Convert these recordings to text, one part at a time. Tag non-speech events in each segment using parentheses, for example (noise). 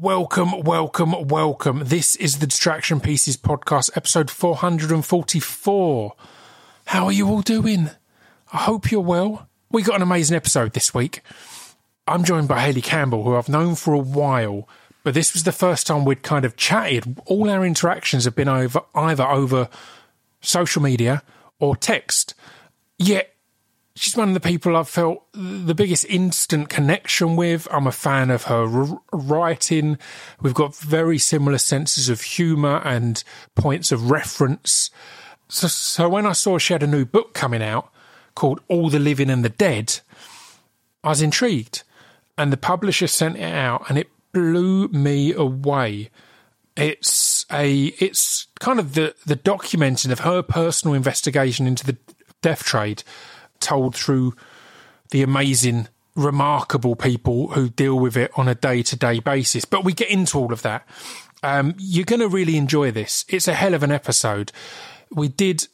Welcome, welcome, welcome. This is the Distraction Pieces podcast, episode 444. How are you all doing? I hope you're well. We got an amazing episode this week. I'm joined by Hayley Campbell, who I've known for a while, but this was the first time we'd kind of chatted. All our interactions have been over either over social media or text. Yet she's one of the people I've felt the biggest instant connection with. I'm a fan of her writing. We've got very similar senses of humour and points of reference. So, so when I saw she had a new book coming out called All the Living and the Dead, I was intrigued. And the publisher sent it out and it blew me away. It's a it's kind of the the documenting of her personal investigation into the death trade told through the amazing, remarkable people who deal with it on a day to day basis. But we get into all of that. Um, you're going to really enjoy this. It's a hell of an episode. We did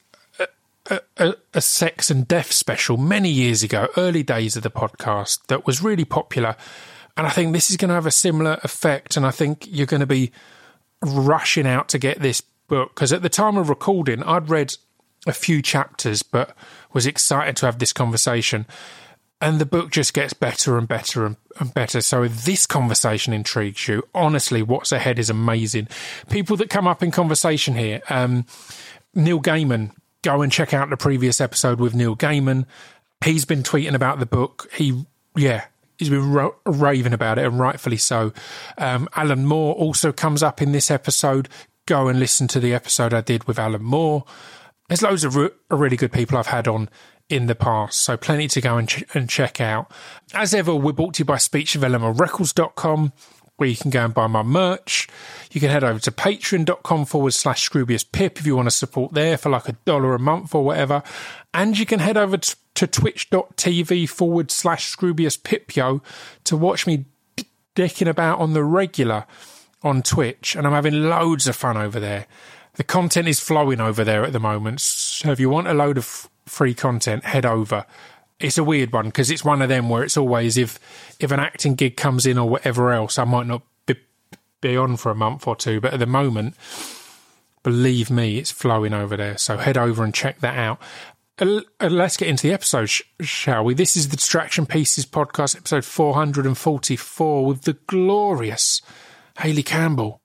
a, a, a, sex and death special many years ago, early days of the podcast, that was really popular. And I think this is going to have a similar effect. And I think you're going to be rushing out to get this book because at the time of recording, I'd read a few chapters, but was excited to have this conversation. And the book just gets better and better and, and, better. So if this conversation intrigues you, honestly, what's ahead is amazing. People that come up in conversation here, um, Neil Gaiman, go and check out the previous episode with Neil Gaiman. He's been tweeting about the book. He, yeah, he's been ra- raving about it, and rightfully so. Um, Alan Moore also comes up in this episode. Go and listen to the episode I did with Alan Moore. There's loads of re- really good people I've had on in the past, so plenty to go and, ch- and check out. As ever, we're brought to you by Speech Development speechdevelopmentrecords.com, where you can go and buy my merch. You can head over to patreon.com forward slash Scroobius Pip if you want to support there for like a dollar a month or whatever. And you can head over to, to twitch.tv forward slash Scroobius Pipio to watch me d- dicking about on the regular on Twitch. And I'm having loads of fun over there the content is flowing over there at the moment. So if you want a load of free content, head over. It's a weird one because it's one of them where it's always if if an acting gig comes in or whatever else, I might not be, be on for a month or two. But at the moment, believe me, it's flowing over there. So head over and check that out. Uh, let's get into the episode, shall we? This is the Distraction Pieces podcast, episode 444, with the glorious Hayley Campbell.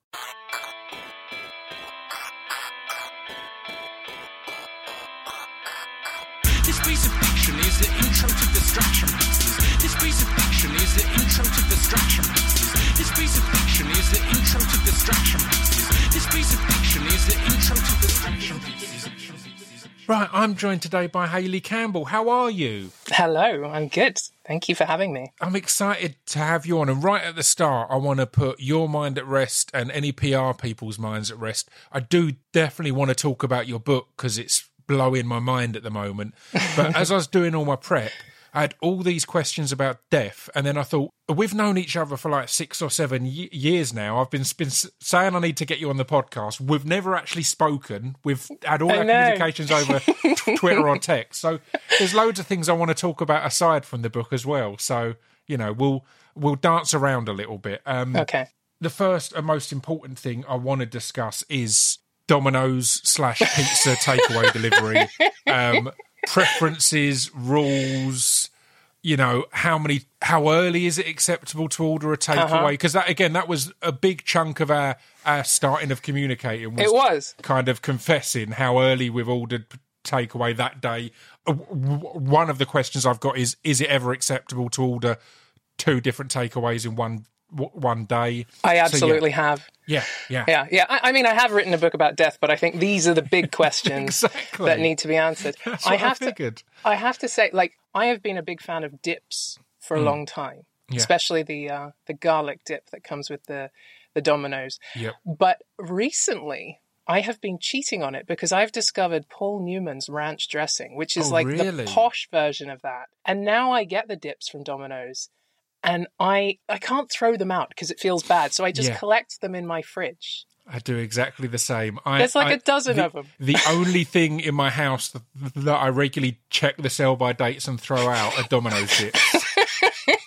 Right, I'm joined today by Hayley Campbell. How are you? Hello, I'm good. Thank you for having me. I'm excited to have you on. And right at the start, I want to put your mind at rest and any PR people's minds at rest. I do definitely want to talk about your book because it's blowing my mind at the moment. But (laughs) as I was doing all my prep, I had all these questions about death, and then I thought we've known each other for like six or seven y- years now. I've been, been saying I need to get you on the podcast. We've never actually spoken. We've had all I our know. communications over (laughs) t- Twitter or text. So there's loads of things I want to talk about aside from the book as well. So you know we'll we'll dance around a little bit. Um, Okay. the first and most important thing I want to discuss is Domino's slash pizza takeaway delivery. (laughs) Um, preferences, rules, you know, how many, how early is it acceptable to order a Uh-huh. takeaway? Because that, again, that was a big chunk of our, our starting of communicating. Was It was. kind of confessing how early we've ordered takeaway that day. Uh, One of the questions I've got is: Is it ever acceptable to order two different takeaways in one w- one day? I So, yeah. absolutely have. Yeah, yeah, Yeah, yeah. I, I mean, I have written a book about death, but I think these are the big (laughs) questions Exactly. that need to be answered. That's I what I have to. I have to say, like, I have been a big fan of dips for a long time. Yeah. especially the uh, the garlic dip that comes with the the Domino's. Yep. But recently, I have been cheating on it because I've discovered Paul Newman's ranch dressing, which is Oh, like really? the posh version of that. And now I get the dips from Domino's and I I can't throw them out because it feels bad. So I just Yeah. collect them in my fridge. I do exactly the same. I, There's like I- a dozen the, them. The only thing in my house that, that I regularly check the sell by dates and throw out are Domino's dips.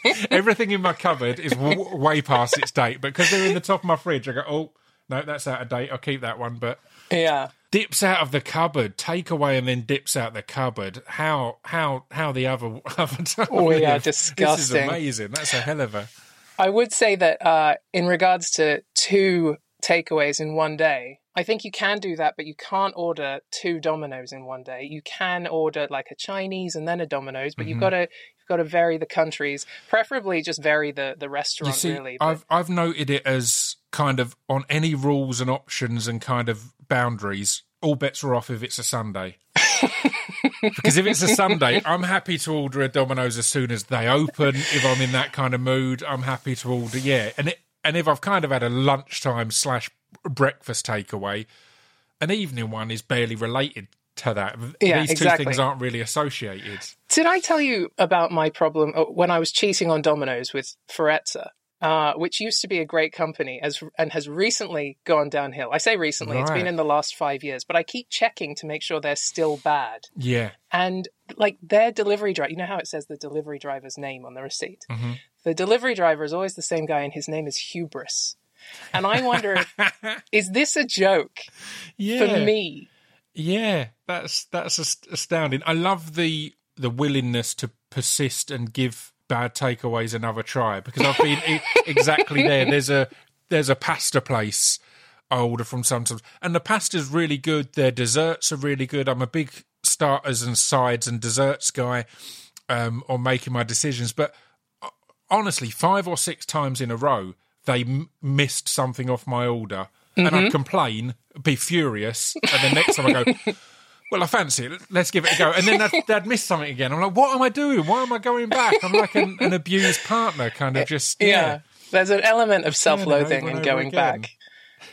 (laughs) Everything in my cupboard is w- way past its date, but because they're in the top of my fridge, I go, oh no, that's out of date. I'll keep that one. But Yeah. Dips out of the cupboard, take away, and then dips out the cupboard. How how how the other (laughs) other time We are live. This is amazing. That's a hell of a I would say that uh, in regards to two takeaways in one day, I think you can do that, but you can't order two Domino's in one day. You can order like a Chinese and then a Domino's, but you've Mm-hmm. got to you've got to vary the countries. Preferably, just vary the the You see, really, but- I've I've noted it as kind of on any rules and options and kind of boundaries. All bets are off if it's a Sunday. (laughs) because if it's a Sunday, I'm happy to order a Domino's as soon as they open. If I'm in that kind of mood, I'm happy to order. Yeah, and it, and if I've kind of had a lunchtime slash breakfast takeaway, an evening one is barely related to that. Yeah, These two exactly. things aren't really associated. Did I tell you about my problem uh, when I was cheating on Domino's with Firezza, uh, which used to be a great company as, and has recently gone downhill? I say recently, it's been in the last five years, but I keep checking to make sure they're still bad. Yeah, And like their delivery driver, you know how it says the delivery driver's name on the receipt? Mhm. The delivery driver is always the same guy, and his name is Hubris. And I wonder, if, (laughs) is this a joke yeah. for me? Yeah, that's that's astounding. I love the the willingness to persist and give bad takeaways another try because I've been e- (laughs) exactly there. There's a there's a pasta place I order from sometimes, and the pasta's really good. Their desserts are really good. I'm a big starters and sides and desserts guy um, on making my decisions, but uh, honestly, five or six times in a row, they m- missed something off my order, and I'd complain, be furious, and the next time I go. (laughs) Well, I fancy it. Let's give it a go. And then they'd, they'd miss something again. I'm like, what am I doing? Why am I going back? I'm like an, an abused partner, kind of just Yeah. yeah. There's an element of self-loathing over in and going again. back,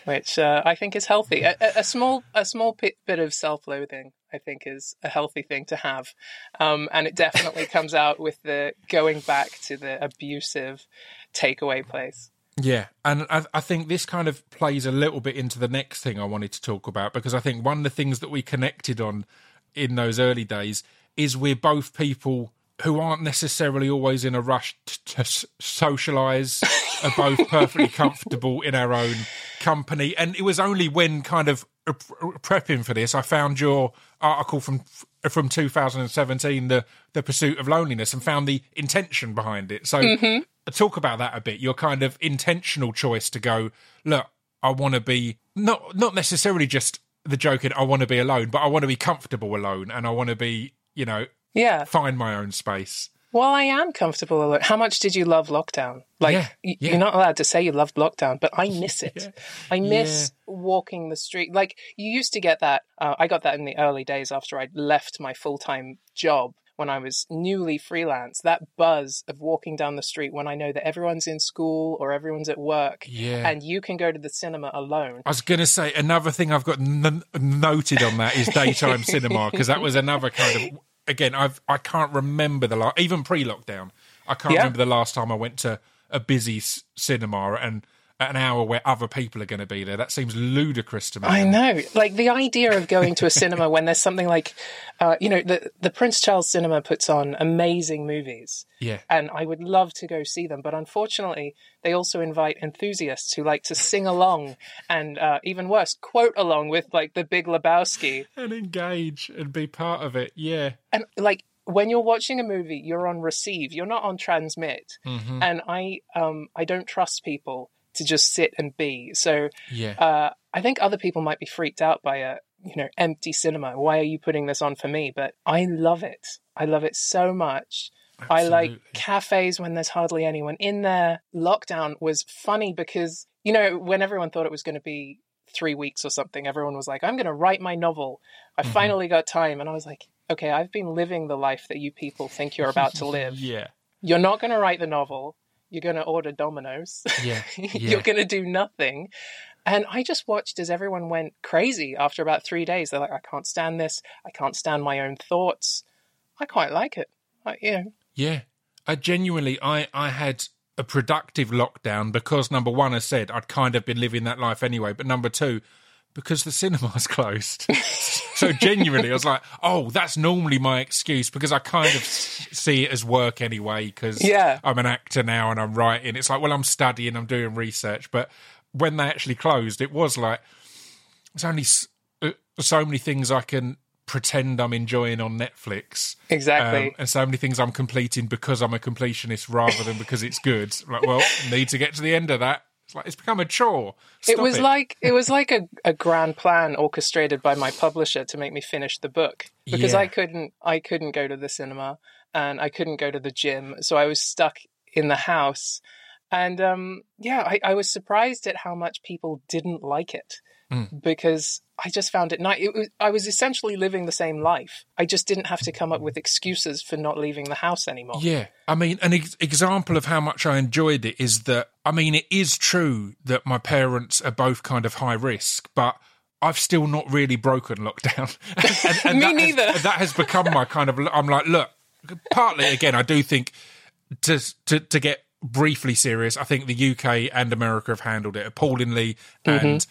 which uh, I think is healthy. A, a- a small, a small bit, bit of self-loathing, I think, is a healthy thing to have, um, and it definitely comes out with the going back to the abusive takeaway place. Yeah, and I, I think this kind of plays a little bit into the next thing I wanted to talk about because I think one of the things that we connected on in those early days is we're both people who aren't necessarily always in a rush t- to socialize, (laughs) are both perfectly comfortable in our own company. And it was only when kind of uh, prepping for this, I found your article from from 2017, the the pursuit of loneliness, and found the intention behind it. So mm-hmm. talk about that a bit. Your kind of intentional choice to go, look, I want to be not not necessarily just the joking. I want to be alone, but I want to be comfortable alone, and I want to be, you know, Yeah. find my own space. Well, I am comfortable alone. How much did you love lockdown? Like, Yeah, yeah. you're not allowed to say you loved lockdown, but I miss (laughs) it. I miss walking the street. Like, you used to get that. Uh, I got that in the early days after I'd left my full time job when I was newly freelance. That buzz of walking down the street when I know that everyone's in school or everyone's at work Yeah. and you can go to the cinema alone. I was going to say another thing I've got n- noted on that is daytime cinema because that was another kind of again I've I can't remember the last even pre-lockdown I can't Yeah. remember the last time I went to a busy s- cinema and an hour where other people are going to be there that seems ludicrous to me. I know. Like the idea of going to a cinema when there's something like, uh, you know, the, the Prince Charles Cinema puts on amazing movies. Yeah. and I would love to go see them. But unfortunately, they also invite enthusiasts who like to sing along and, uh, even worse, quote along with like the Big Lebowski. And engage and be part of it. Yeah. And like when you're watching a movie, you're on receive, you're not on transmit. Mm-hmm. And I, um, I don't trust people to just sit and be. So Yeah. uh, I think other people might be freaked out by a you know empty cinema. Why are you putting this on for me? But I love it. I love it so much. I like cafes when there's hardly anyone in there. Lockdown was funny because you know when everyone thought it was going to be three weeks or something, everyone was like, "I'm going to write my novel." I Mm-hmm. finally got time, and I was like, "Okay, I've been living the life that you people think you're about to live. (laughs) Yeah. You're not going to write the novel. You're going to order Domino's." Yeah. (laughs) you're going to do nothing. And I just watched as everyone went crazy after about three days. They're like, I can't stand this. I can't stand my own thoughts. I quite like it. I, you know, Yeah. I genuinely I I had a productive lockdown because number one, I said I'd kind of been living that life anyway, but number two, because the cinema's (laughs) closed. so genuinely, I was like, oh, that's normally my excuse because I kind of see it as work anyway because Yeah. I'm an actor now and I'm writing. It's like, well, I'm studying, I'm doing research. But when they actually closed, it was like, there's only uh, so many things I can pretend I'm enjoying on Netflix. Exactly. Um, and so many things I'm completing because I'm a completionist rather than because it's good. Like, well, need to get to the end of that. It's like it's become a chore. it Stop was like it was (laughs) like a, a grand plan orchestrated by my publisher to make me finish the book because Yeah. I couldn't I couldn't go to the cinema and I couldn't go to the gym, so I was stuck in the house. And um, yeah, I, I was surprised at how much people didn't like it Mm. because I just found it nice. It was, I was essentially living the same life. I just didn't have to come up with excuses for not leaving the house anymore. Yeah. I mean, an ex- example of how much I enjoyed it is that, I mean, it is true that my parents are both kind of high risk, but I've still not really broken lockdown. (laughs) and, and (laughs) Me that neither. Has, that has become my kind of, I'm like, look, partly, again, I do think to, to, to get briefly serious, I think the UK and America have handled it appallingly. And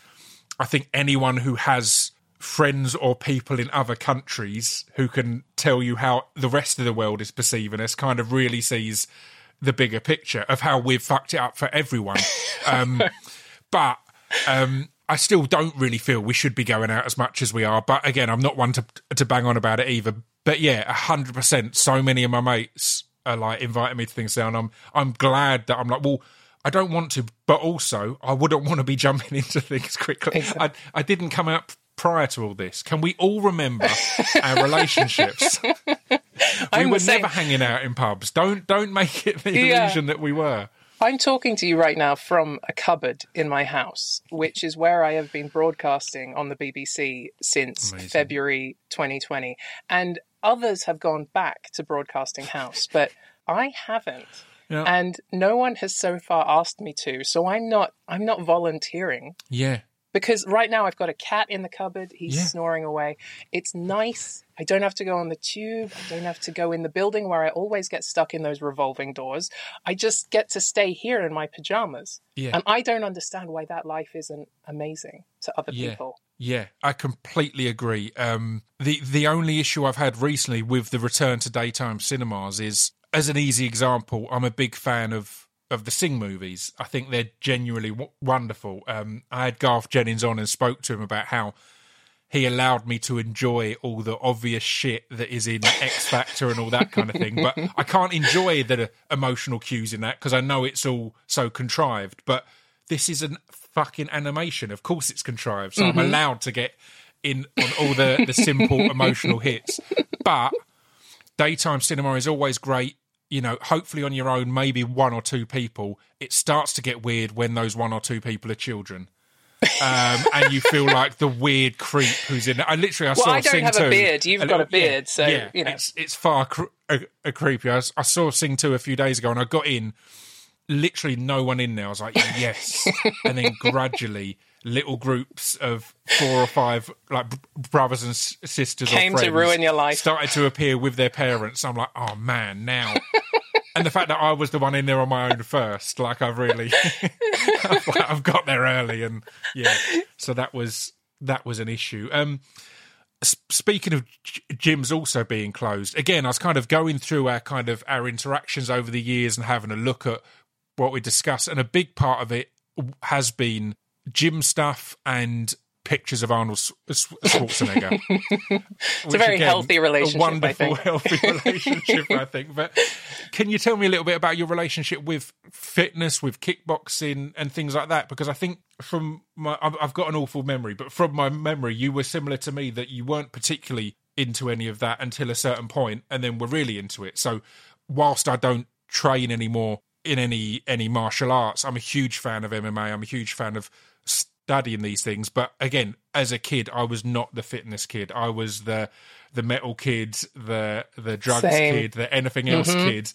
I think anyone who has friends or people in other countries who can tell you how the rest of the world is perceiving us kind of really sees the bigger picture of how we've fucked it up for everyone. (laughs) Um, but um, I still don't really feel we should be going out as much as we are. But again, I'm not one to to bang on about it either. But yeah, hundred percent. So many of my mates are like inviting me to things down. I'm I'm glad that I'm like, well, I don't want to, but also I wouldn't want to be jumping (laughs) into things quickly. I I didn't come out prior to all this. Can we all remember our relationships? (laughs) we I'm were never hanging out in pubs. Don't don't make it the Yeah. illusion that we were. I'm talking to you right now from a cupboard in my house, which is where I have been broadcasting on the BBC since Amazing. February 2020. And others have gone back to Broadcasting House, but I haven't. Yeah. And no one has so far asked me to, so I'm not I'm not volunteering Yeah. because right now I've got a cat in the cupboard. He's Yeah. snoring away. It's nice. I don't have to go on the tube. I don't have to go in the building where I always get stuck in those revolving doors. I just get to stay here in my pajamas. Yeah. And I don't understand why that life isn't amazing to other Yeah. people. Yeah, I completely agree. Um, the the only issue I've had recently with the return to daytime cinemas is, as an easy example, I'm a big fan of of the Sing movies. I think they're genuinely w- wonderful. Um, I had Garth Jennings on and spoke to him about how he allowed me to enjoy all the obvious shit that is in (laughs) X Factor and all that kind of thing. But I can't enjoy the emotional cues in that because I know it's all so contrived. But this is a fucking animation. Of course it's contrived. So I'm allowed to get in on all the, the simple (laughs) emotional hits. But daytime cinema is always great. You know, hopefully on your own, maybe one or two people. It starts to get weird when those one or two people are children. um, and you feel (laughs) like the weird creep who's in it. I literally, I Well, saw I don't Sing have a beard. You've got a little- yeah, beard, so, yeah, you know. it's it's far cr- a, a creepy. I saw Sing Two a few days ago, and I got in. Literally, no one in there. I was like, (laughs) yes, and then gradually, little groups of four or five like brothers and s- sisters Came to ruin your life. Started to appear with their parents. I'm like, oh man, now. (laughs) And the fact that I was the one in there on my own first, like I've really, (laughs) I've, like, I've got there early, and yeah, so that was that was an issue. Um, speaking of gyms also being closed, again, I was kind of going through our kind of our interactions over the years and having a look at what we discuss, and a big part of it has been gym stuff and pictures of Arnold Schwarzenegger. (laughs) it's a very healthy relationship, A I wonderful, think. (laughs) healthy relationship, I think. But can you tell me a little bit about your relationship with fitness, with kickboxing, and things like that? Because I think from my, I've I've got an awful memory, but from my memory, you were similar to me that you weren't particularly into any of that until a certain point, and then were really into it. So, whilst I don't train anymore in any any martial arts, I'm a huge fan of MMA. I'm a huge fan of studying these things. But again, as a kid, I was not the fitness kid. I was the the metal kid, the the drugs Same. kid, the anything else kid.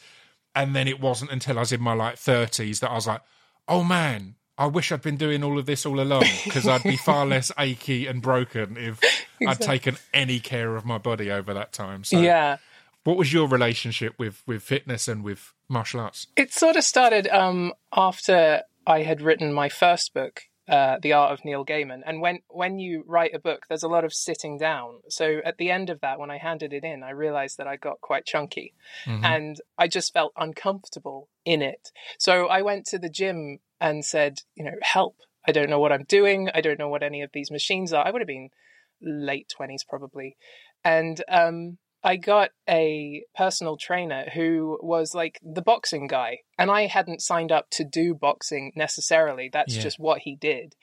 And then it wasn't until I was in my like thirties that I was like, oh man. I wish I'd been doing all of this all along because I'd be far (laughs) less achy and broken if I'd taken any care of my body over that time. So, Yeah. what was your relationship with with fitness and with martial arts? It sort of started um, after I had written my first book, uh, The Art of Neil Gaiman. And when, when you write a book, there's a lot of sitting down. So at the end of that, when I handed it in, I realized that I got quite chunky Mhm. and I just felt uncomfortable in it. So I went to the gym and said, you know, help. I don't know what I'm doing. I don't know what any of these machines are. I would have been late 20s probably. And um, I got a personal trainer who was like the boxing guy. And I hadn't signed up to do boxing necessarily. That's Yeah. just what he did.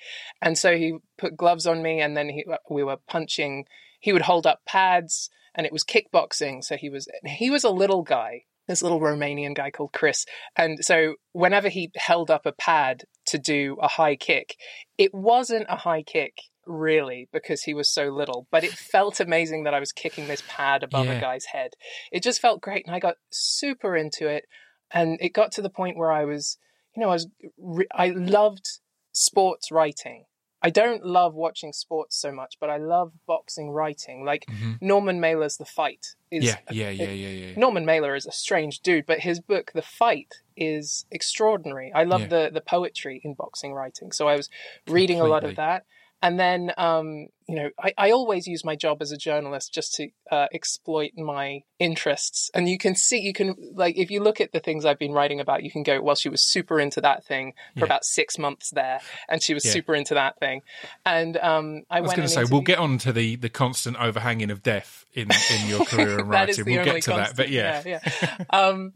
And so he put gloves on me and then he, uh, we were punching. He would hold up pads and it was kickboxing. So he was he was a little guy, this little Romanian guy called Chris. And so whenever he held up a pad to do a high kick, it wasn't a high kick really because he was so little, but it felt amazing that I was kicking this pad above Yeah. a guy's head. It just felt great and I got super into it and it got to the point where I was, you know, I was re- I loved sports writing. I don't love watching sports so much, but I love boxing writing. Like Mhm. Norman Mailer's The Fight is Yeah, yeah, yeah, yeah, yeah. Norman Mailer is a strange dude, but his book The Fight is extraordinary. I love Yeah. the the poetry in boxing writing. So I was reading a lot of that. And then, um, you know, I, I always use my job as a journalist just to uh, exploit my interests. And you can see, you can, like, if you look at the things I've been writing about, you can go, well, she was super into that thing for Yeah. about six months there, and she was Yeah. super into that thing. And um, I, I was going and to say we'll get on to the the constant overhanging of death in in your (laughs) career is writing. We'll get to that, but yeah, yeah. yeah. um,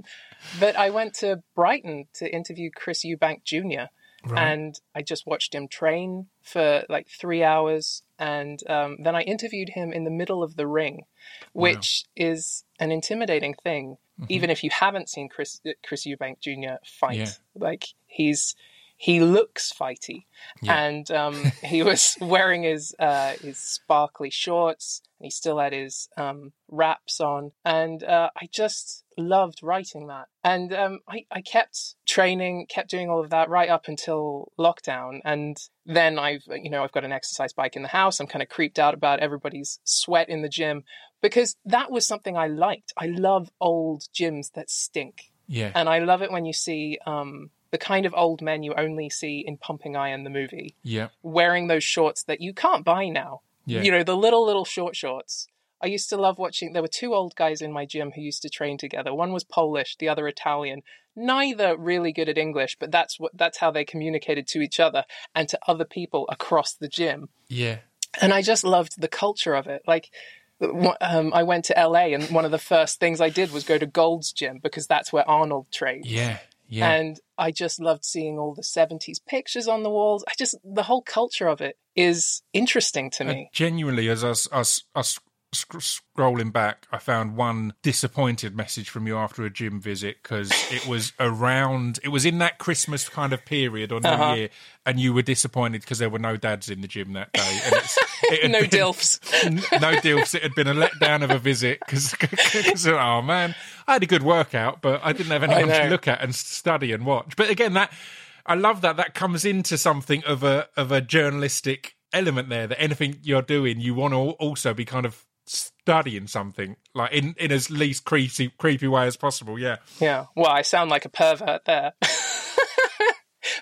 but I went to Brighton to interview Chris Eubank Jr. Right. and I just watched him train for like three hours, and um, then I interviewed him in the middle of the ring, which is an intimidating thing, Mm-hmm. even if you haven't seen Chris Chris Eubank Jr. fight. Yeah. Like he's he looks fighty, Yeah. and um, he was (laughs) wearing his uh, his sparkly shorts. And he still had his um, wraps on, and uh, I just loved writing that. And um, I, I kept training, kept doing all of that right up until lockdown. And then I've, you know, I've got an exercise bike in the house. I'm kind of creeped out about everybody's sweat in the gym because that was something I liked. I love old gyms that stink. yeah, And I love it when you see um, the kind of old men you only see in Pumping Iron, the movie, yeah, wearing those shorts that you can't buy now. Yeah. You know, the little, little short shorts. I used to love watching. There were two old guys in my gym who used to train together. One was Polish, the other Italian. Neither really good at English, but that's what that's how they communicated to each other and to other people across the gym. yeah. And I just loved the culture of it. Like, um, I went to LA, and one of the first things I did was go to Gold's Gym because that's where Arnold trained. Yeah, yeah, And I just loved seeing all the 70s pictures on the walls. I just, the whole culture of it is interesting to Uh, me. genuinely, as us, was, I was, I was sc- scrolling back, I found one disappointed message from you after a gym visit because it was around, it was in that Christmas kind of period or New Uh-huh. Year, and you were disappointed because there were no dads in the gym that day. And it's, it (laughs) no been- dilfs. N- no dilfs. It had been a letdown of a visit because, (laughs) oh man, I had a good workout, but I didn't have anyone to look at and study and watch. But again, that I love that that comes into something of a of a journalistic element there. That anything you're doing, you want to also be kind of studying something like in in as least creepy creepy way as possible. Yeah, Yeah. Well, I sound like a pervert there. (laughs)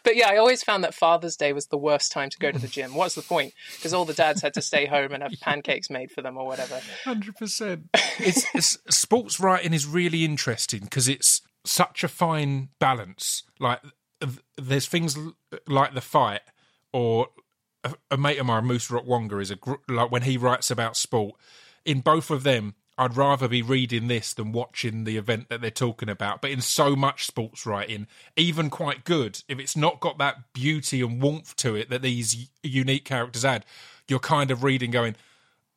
but yeah, I always found that Father's Day was the worst time to go to the gym. What's the point? Because all the dads had to stay home and have (laughs) pancakes made for them or whatever. hundred percent. (laughs) It's, it's sports writing is really interesting because it's such a fine balance. Like there's things like the fight, or a, a mate of mine, Musa Okwonga, is a like when he writes about sport. In both of them, I'd rather be reading this than watching the event that they're talking about. But in so much sports writing, even quite good, if it's not got that beauty and warmth to it that these unique characters add, you're kind of reading going.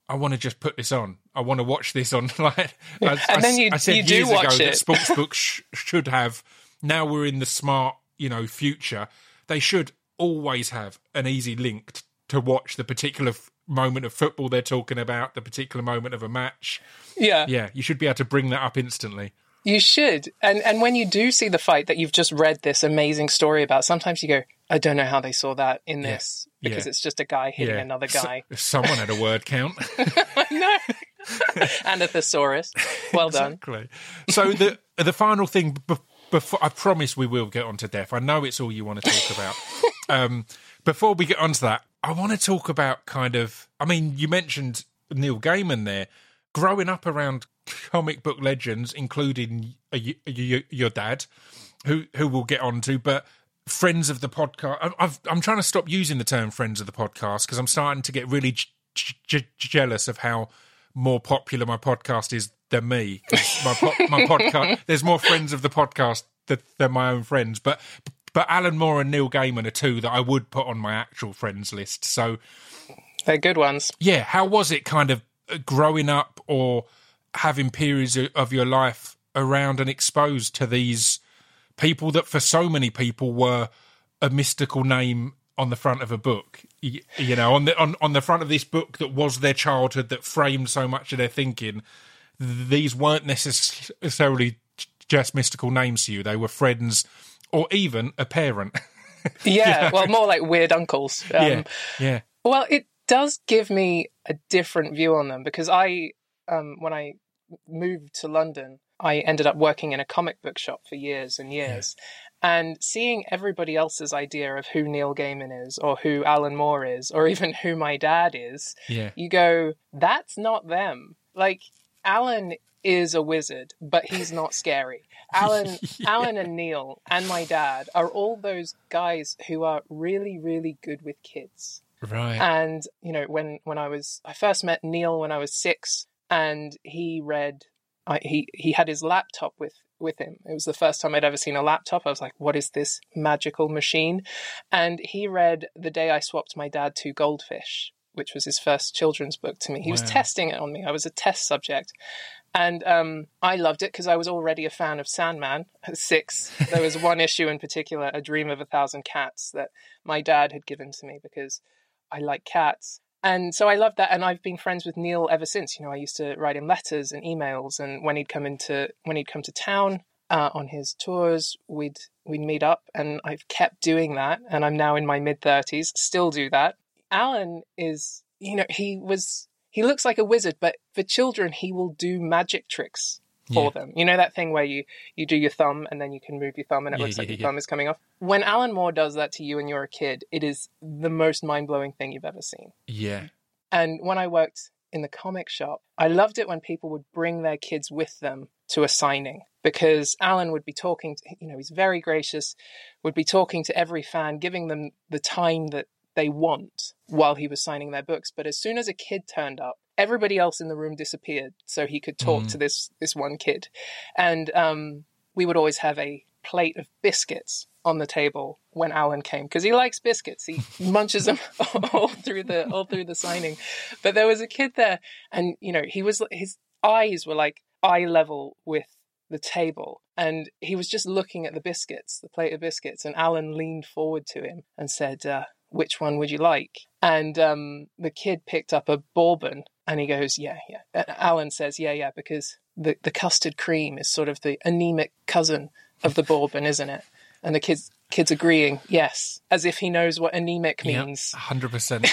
I want to just put this on. I want to watch this on. (laughs) Like, I, And then you- I said you do years watch ago it. that sports (laughs) books sh- should have. Now we're in the smart, you know, future. They should always have an easy link t- to watch the particular f- moment of football they're talking about, the particular moment of a match. Yeah. Yeah, you should be able to bring that up instantly. You should. And and when you do see the fight that you've just read this amazing story about, sometimes you go, I don't know how they saw that in this because Yeah. it's just a guy hitting Yeah, another guy. someone had a word count. (laughs) no. (laughs) and a thesaurus. Well done. Exactly. So the the final thing b- before I promise we will get on to death. I know it's all you want to talk about. (laughs) Um, before we get onto that, I want to talk about kind of. I mean, you mentioned Neil Gaiman there. Growing up around comic book legends, including y- y- your dad, who who we'll get onto, but friends of the podcast. I've, I'm trying to stop using the term friends of the podcast because I'm starting to get really j- j- jealous of how more popular my podcast is than me. (laughs) My, po- my podcast, there's more friends of the podcast than, than my own friends, but but Alan Moore and Neil Gaiman are two that I would put on my actual friends list. So they're good ones. Yeah, how was it kind of uh, growing up or having periods of your life around and exposed to these people that for so many people were a mystical name on the front of a book you, you know on the on, on the front of this book that was their childhood that framed so much of their thinking these weren't necessarily just mystical names to you they were friends or even a parent (laughs) yeah well more like weird uncles um, yeah yeah well it does give me a different view on them because i um, when i moved to london I ended up working in a comic book shop for years and years. Yeah. And seeing everybody else's idea of who Neil Gaiman is, or who Alan Moore is, or (laughs) even who my dad is, yeah. you go, that's not them. Like, Alan is a wizard, but he's not scary. Alan, (laughs) yeah. Alan and Neil and my dad are all those guys who are really, really good with kids. Right. And you know, when when I was, I first met Neil when I was six, and he read I, he he had his laptop with with him. It was the first time I'd ever seen a laptop. I was like, "What is this magical machine?" And he read "The Day I Swapped My Dad to Goldfish," which was his first children's book to me. He wow. was testing it on me. I was a test subject, and um, I loved it because I was already a fan of Sandman at (laughs) six. There was one issue in particular, "A Dream of a Thousand Cats," that my dad had given to me because I like cats and so I loved that, and I've been friends with Neil ever since. You know, I used to write him letters and emails, and when he'd come into when he'd come to town uh, on his tours, we'd we'd meet up, and I've kept doing that, and I'm now in my mid thirties, still do that. Alan is, you know, he was he looks like a wizard, but for children, he will do magic tricks for yeah. them. You know that thing where you you do your thumb and then you can move your thumb and it yeah, looks like your thumb is coming off. When Alan Moore does that to you and you're a kid, it is the most mind blowing thing you've ever seen. Yeah. And when I worked in the comic shop, I loved it when people would bring their kids with them to a signing because Alan would be talking to, you know, he's very gracious, would be talking to every fan, giving them the time that they want while he was signing their books. But as soon as a kid turned up, everybody else in the room disappeared so he could talk mm. to this this one kid and um, we would always have a plate of biscuits on the table when Alan came because he likes biscuits. He (laughs) munches them (laughs) all through the all through the signing. But there was a kid there, and you know he was his eyes were like eye level with the table, and he was just looking at the biscuits, the plate of biscuits. And Alan leaned forward to him and said, uh, "Which one would you like?" And um, the kid picked up a bourbon and he goes, yeah, yeah. And Alan says, yeah, yeah, because the, the custard cream is sort of the anemic cousin of the bourbon, isn't it? And the kids kids agreeing, yes, as if he knows what anemic means. (laughs) Hundred percent.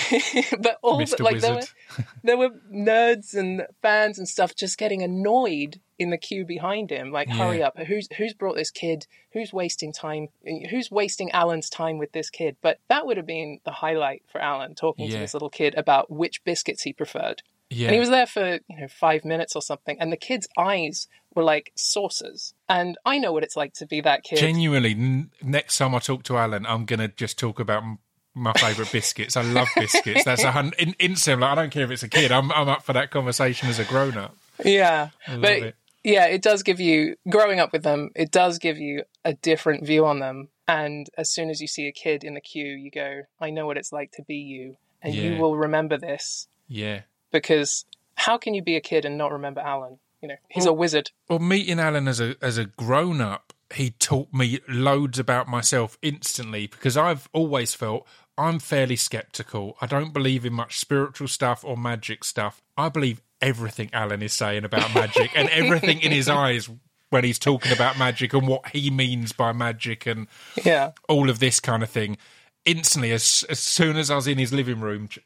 But all the, like there were, (laughs) there were nerds and fans and stuff just getting annoyed in the queue behind him, like, yeah. hurry up! Who's who's brought this kid? Who's wasting time? Who's wasting Alan's time with this kid? But that would have been the highlight for Alan, talking yeah. to this little kid about which biscuits he preferred. Yeah. And he was there for, you know, five minutes or something. And the kid's eyes were like saucers. And I know what it's like to be that kid. Genuinely, n- next time I talk to Alan, I'm going to just talk about my favourite biscuits. I love biscuits. That's a hundred. In, instant, like, I don't care if it's a kid. I'm, I'm up for that conversation as a grown up. Yeah. but it. yeah, it does give you, growing up with them, it does give you a different view on them. And as soon as you see a kid in the queue, you go, I know what it's like to be you. And yeah. you will remember this. Yeah because how can you be a kid and not remember Alan? You know, he's a wizard. Well, meeting Alan as a as a grown up, he taught me loads about myself instantly because I've always felt I'm fairly skeptical. I don't believe in much spiritual stuff or magic stuff. I believe everything Alan is saying about magic and everything in his (laughs) eyes when he's talking about magic and what he means by magic and yeah. all of this kind of thing. Instantly, as as soon as I was in his living room, ch-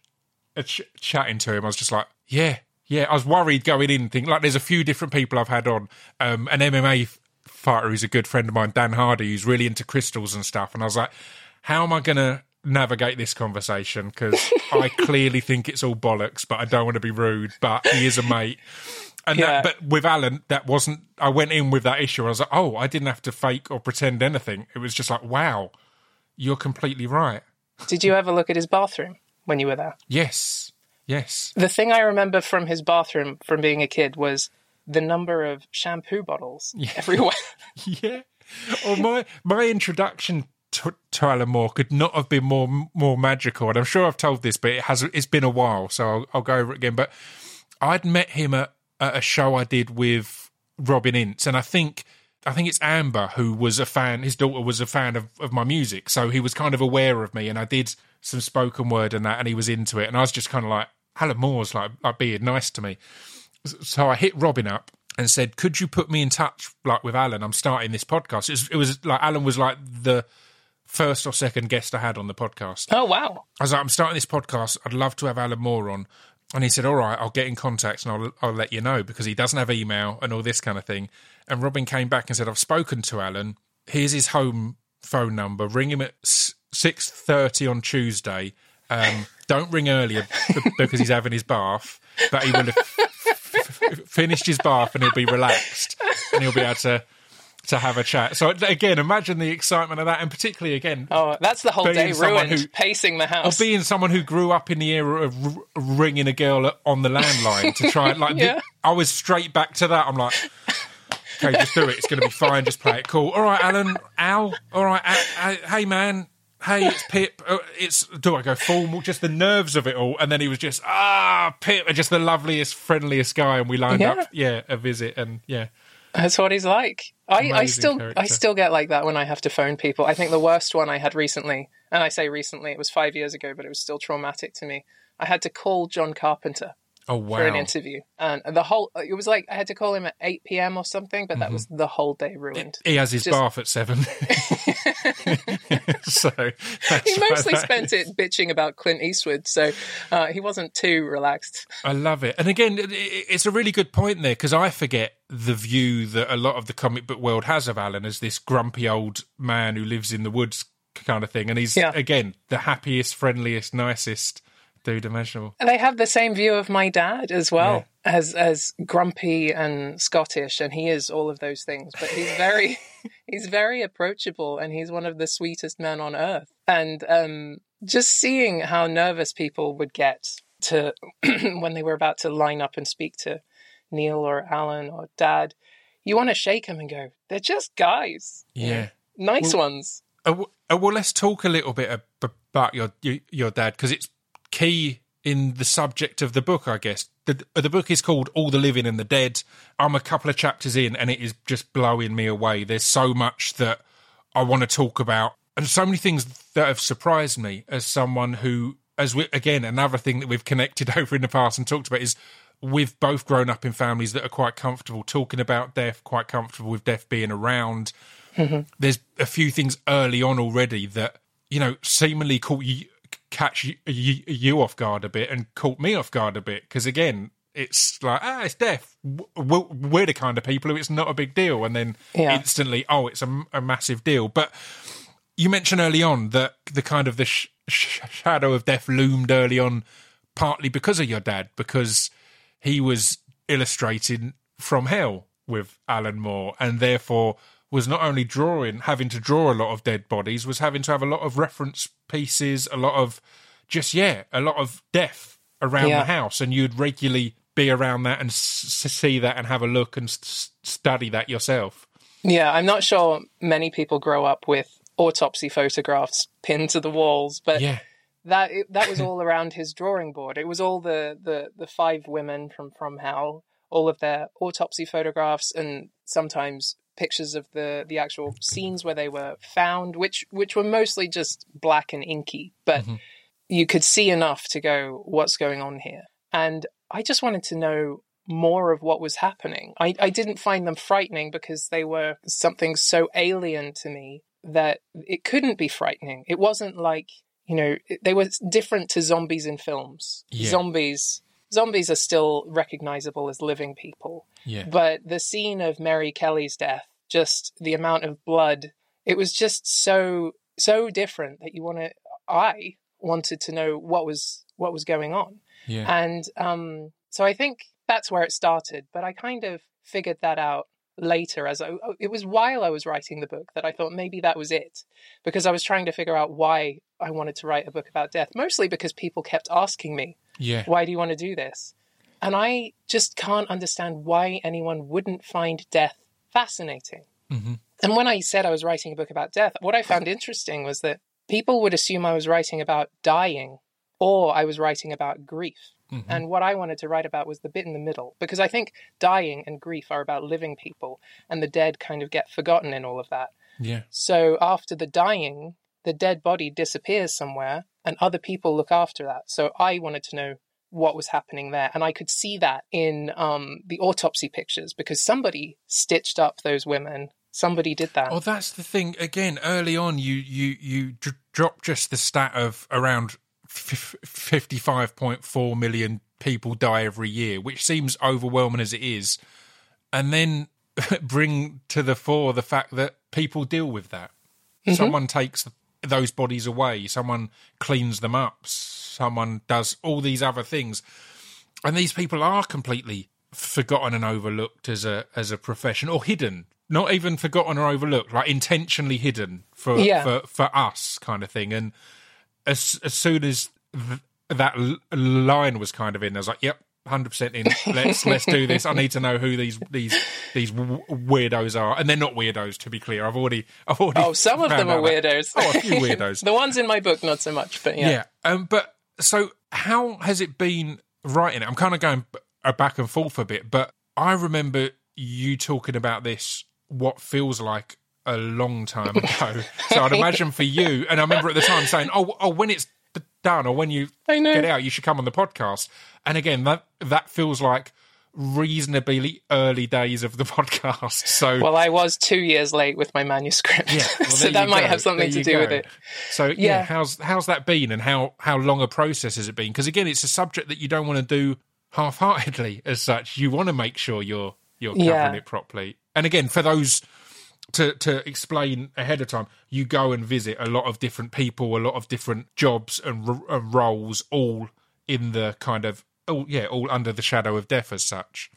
uh, chatting to him, I was just like, yeah, yeah. I was worried going in, thinking like, there's a few different people I've had on. Um, an MMA fighter who's a good friend of mine, Dan Hardy, who's really into crystals and stuff, and I was like, how am I gonna navigate this conversation because (laughs) I clearly think it's all bollocks, but I don't want to be rude. But he is a mate. And Yeah. that, but with Alan, that wasn't. I went in with that issue. I was like, oh, I didn't have to fake or pretend anything. It was just like, wow, you're completely right. Did you ever look at his bathroom when you were there? Yes, yes. The thing I remember from his bathroom from being a kid was the number of shampoo bottles (laughs) everywhere. (laughs) yeah. Or my my introduction to, Alan Moore could not have been more more magical. And I'm sure I've told this, but it has. It's been a while, so I'll, I'll go over it again. But I'd met him at, at a show I did with Robin Ince, and I think I think it's Amber who was a fan. His daughter was a fan of, of my music, so he was kind of aware of me. And I did some spoken word and that, and he was into it. And I was just kind of like, Alan Moore's like like being nice to me. So I hit Robin up and said, "Could you put me in touch like with Alan? I'm starting this podcast." It was, it was like Alan was like the first or second guest I had on the podcast. oh wow! I was like, "I'm starting this podcast. I'd love to have Alan Moore on." And he said, "All right, I'll get in contact and I'll I'll let you know because he doesn't have email and all this kind of thing." And Robin came back and said, "I've spoken to Alan. Here's his home phone number. Ring him at six thirty on Tuesday. Um, don't ring earlier because he's having his bath, but he will have f- f- finished his bath and he'll be relaxed and he'll be able to." To have a chat. So again, imagine the excitement of that, and particularly again, Oh, that's the whole day ruined. who- pacing the house. Or being someone who grew up in the era of r- ringing a girl on the landline to try it. like Yeah. I was straight back to that. I'm like, okay, just do it. It's going to be fine. Just play it cool. All right, Alan, Al. All right, hey man. Hey, it's Pip. Uh, It's do I go formal? Just the nerves of it all, and then he was just ah Pip, and just the loveliest, friendliest guy, and we lined Yeah. up, yeah, a visit, and yeah, That's what he's like. I, I still I still get like that when I have to phone people. I think the worst one I had recently, and I say recently, it was five years ago, but it was still traumatic to me. I had to call John Carpenter oh wow, for an interview, and the whole it was like I had to call him at eight p.m. or something, but that was the whole day ruined. he has his Just- bath at seven, (laughs) (laughs) so He mostly spent it bitching about Clint Eastwood, so uh, he wasn't too relaxed. I love it. And again, it's a really good point there because I forget the view that a lot of the comic book world has of Alan as this grumpy old man who lives in the woods kind of thing. And he's, Yeah. again, the happiest, friendliest, nicest imaginable. And they have the same view of my dad as well as as grumpy and Scottish, and he is all of those things. But he's very (laughs) he's very approachable, and he's one of the sweetest men on earth. And um, just seeing how nervous people would get to (clears throat) when they were about to line up and speak to Neil or Alan or Dad, you want to shake him and go, "They're just guys, Yeah. nice ones." Uh, uh, well, let's talk a little bit about your, your dad because it's key in the subject of the book, I guess. The, the book is called All the Living and the Dead. I'm a couple of chapters in, and it is just blowing me away. There's so much that I want to talk about, and so many things that have surprised me as someone who, as we again, another thing that we've connected (laughs) over in the past and talked about is we've both grown up in families that are quite comfortable talking about death, quite comfortable with death being around mm-hmm. there's a few things early on already that you know seemingly caught you catch you, you, you off guard a bit and caught me off guard a bit because again it's like ah it's death we're the kind of people who it's not a big deal and then Yeah. instantly oh it's a, a massive deal but you mentioned early on that the kind of the sh- sh- shadow of death loomed early on partly because of your dad because he was illustrating from hell with Alan Moore and therefore was not only drawing having to draw a lot of dead bodies was having to have a lot of reference pieces a lot of just yeah a lot of death around Yeah. the house and you'd regularly be around that and s- see that and have a look and s- study that yourself Yeah, I'm not sure many people grow up with autopsy photographs pinned to the walls, but yeah that it, that was (laughs) all around his drawing board. It was all the, the the five women from from hell, all of their autopsy photographs, and sometimes pictures of the the actual scenes where they were found, which which were mostly just black and inky, but mm-hmm. you could see enough to go, what's going on here? And I just wanted to know more of what was happening. I, I didn't find them frightening because they were something so alien to me that it couldn't be frightening. It wasn't like, you know, they were different to zombies in films. Yeah. Zombies zombies are still recognizable as living people. Yeah But the scene of Mary Kelly's death, just the amount of blood, it was just so so different that you want to I wanted to know what was what was going on. Yeah. And um, so I think that's where it started. But I kind of figured that out later as I, oh, it was while I was writing the book that I thought maybe that was it because I was trying to figure out why I wanted to write a book about death, mostly because people kept asking me, yeah. why do you want to do this? And I just can't understand why anyone wouldn't find death fascinating. Mm-hmm. And when I said I was writing a book about death, what I found interesting was that people would assume I was writing about dying or I was writing about grief. Mm-hmm. And what I wanted to write about was the bit in the middle, because I think dying and grief are about living people, and the dead kind of get forgotten in all of that. Yeah. So after the dying, the dead body disappears somewhere, and other people look after that. So I wanted to know what was happening there, and I could see that in um, the autopsy pictures because somebody stitched up those women. Somebody did that. Oh, that's the thing. Again, early on, you you you d- drop just the stat of around fifty-five point four million people die every year, which seems overwhelming as it is, and then (laughs) bring to the fore the fact that people deal with that. Mm-hmm. Someone takes those bodies away. Someone cleans them up. Someone does all these other things, and these people are completely forgotten and overlooked as a as a profession or hidden not even forgotten or overlooked, like intentionally hidden for Yeah. for for us, kind of thing. And as as soon as th- that l- line was kind of in, I was like, "Yep, hundred percent in. Let's let's do this. I need to know who these these these w- weirdos are, and they're not weirdos. To be clear, I've already I've already. Oh, some of them are out that- weirdos. Oh, a few weirdos. (laughs) the ones in my book, not so much, but yeah. Yeah. Um, but so how has it been writing it? I'm kind of going back and forth a bit, but I remember you talking about this what feels like a long time ago. so I'd (laughs) imagine for you, and I remember at the time saying, "Oh, oh, when it's done or when you get out, you should come on the podcast." And again, that that feels like reasonably early days of the (laughs) podcast. So Well, I was two years late with my manuscript, yeah, well, (laughs) so that might go. have something to do with it. So yeah, Yeah. how's how's that been, and how how long a process has it been? Because again, it's a subject that you don't want to do half-heartedly. As such, you want to make sure you're you're covering Yeah. it properly. And again, for those to to explain ahead of time, you go and visit a lot of different people, a lot of different jobs and, r- and roles, all in the kind of all yeah, all under the shadow of death as such.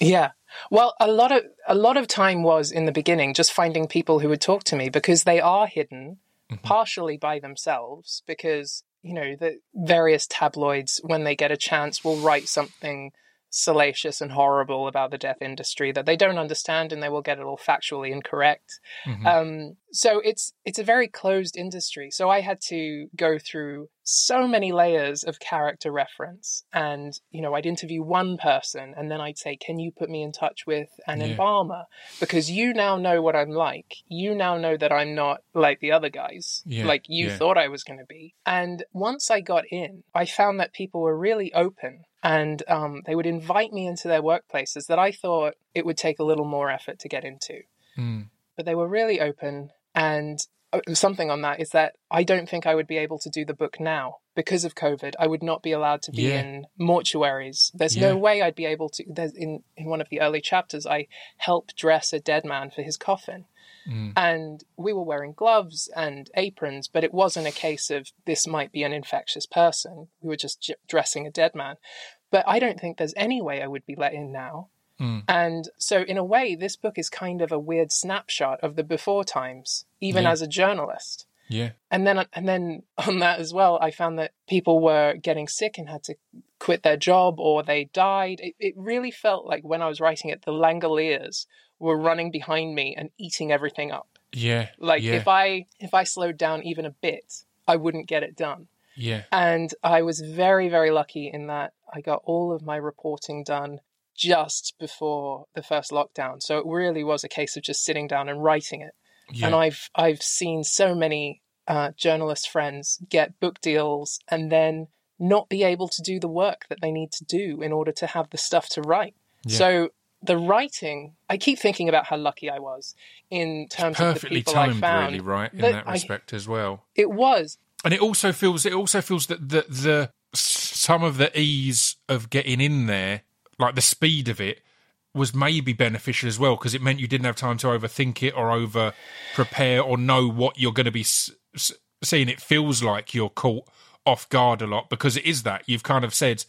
Yeah. Well, a lot of a lot of time was in the beginning just finding people who would talk to me because they are hidden mm-hmm. partially by themselves because you know the various tabloids when they get a chance will write something salacious and horrible about the death industry that they don't understand and they will get it all factually incorrect. Um, so it's it's a very closed industry. So I had to go through so many layers of character reference, and you know I'd interview one person, and then I'd say, "Can you put me in touch with an Yeah. embalmer? Because you now know what I'm like. You now know that I'm not like the other guys, Yeah, like you yeah. thought I was going to be." And once I got in, I found that people were really open. And um, they would invite me into their workplaces that I thought it would take a little more effort to get into Mm. but they were really open. And uh, something on that is that I don't think I would be able to do the book now because of COVID. I would not be allowed to be Yeah. in mortuaries. There's Yeah. no way I'd be able to. There's in in one of the early chapters, I help dress a dead man for his coffin. Mm. And we were wearing gloves and aprons, but it wasn't a case of this might be an infectious person. We were just j- dressing a dead man. But I don't think there's any way I would be let in now. Mm. And so, in a way, this book is kind of a weird snapshot of the before times, even Yeah. as a journalist. Yeah. And then, and then on that as well, I found that people were getting sick and had to quit their job or they died. It, it really felt like when I was writing it, the Langoliers were running behind me and eating everything up. Yeah. Like yeah. if I if I slowed down even a bit, I wouldn't get it done. yeah. And I was very, very lucky in that I got all of my reporting done just before the first lockdown. So it really was a case of just sitting down and writing it. Yeah. And I've I've seen so many uh, journalist friends get book deals and then not be able to do the work that they need to do in order to have the stuff to write. Yeah. So the writing, I keep thinking about how lucky I was in terms of the people I timed, found. really, right in that that I- respect as well. It was And it also feels it also feels that the the some of the ease of getting in there, like the speed of it, was maybe beneficial as well because it meant you didn't have time to overthink it or over prepare or know what you're going to be s- s- seen, it feels like you're caught off guard a lot because it is that you've kind of said,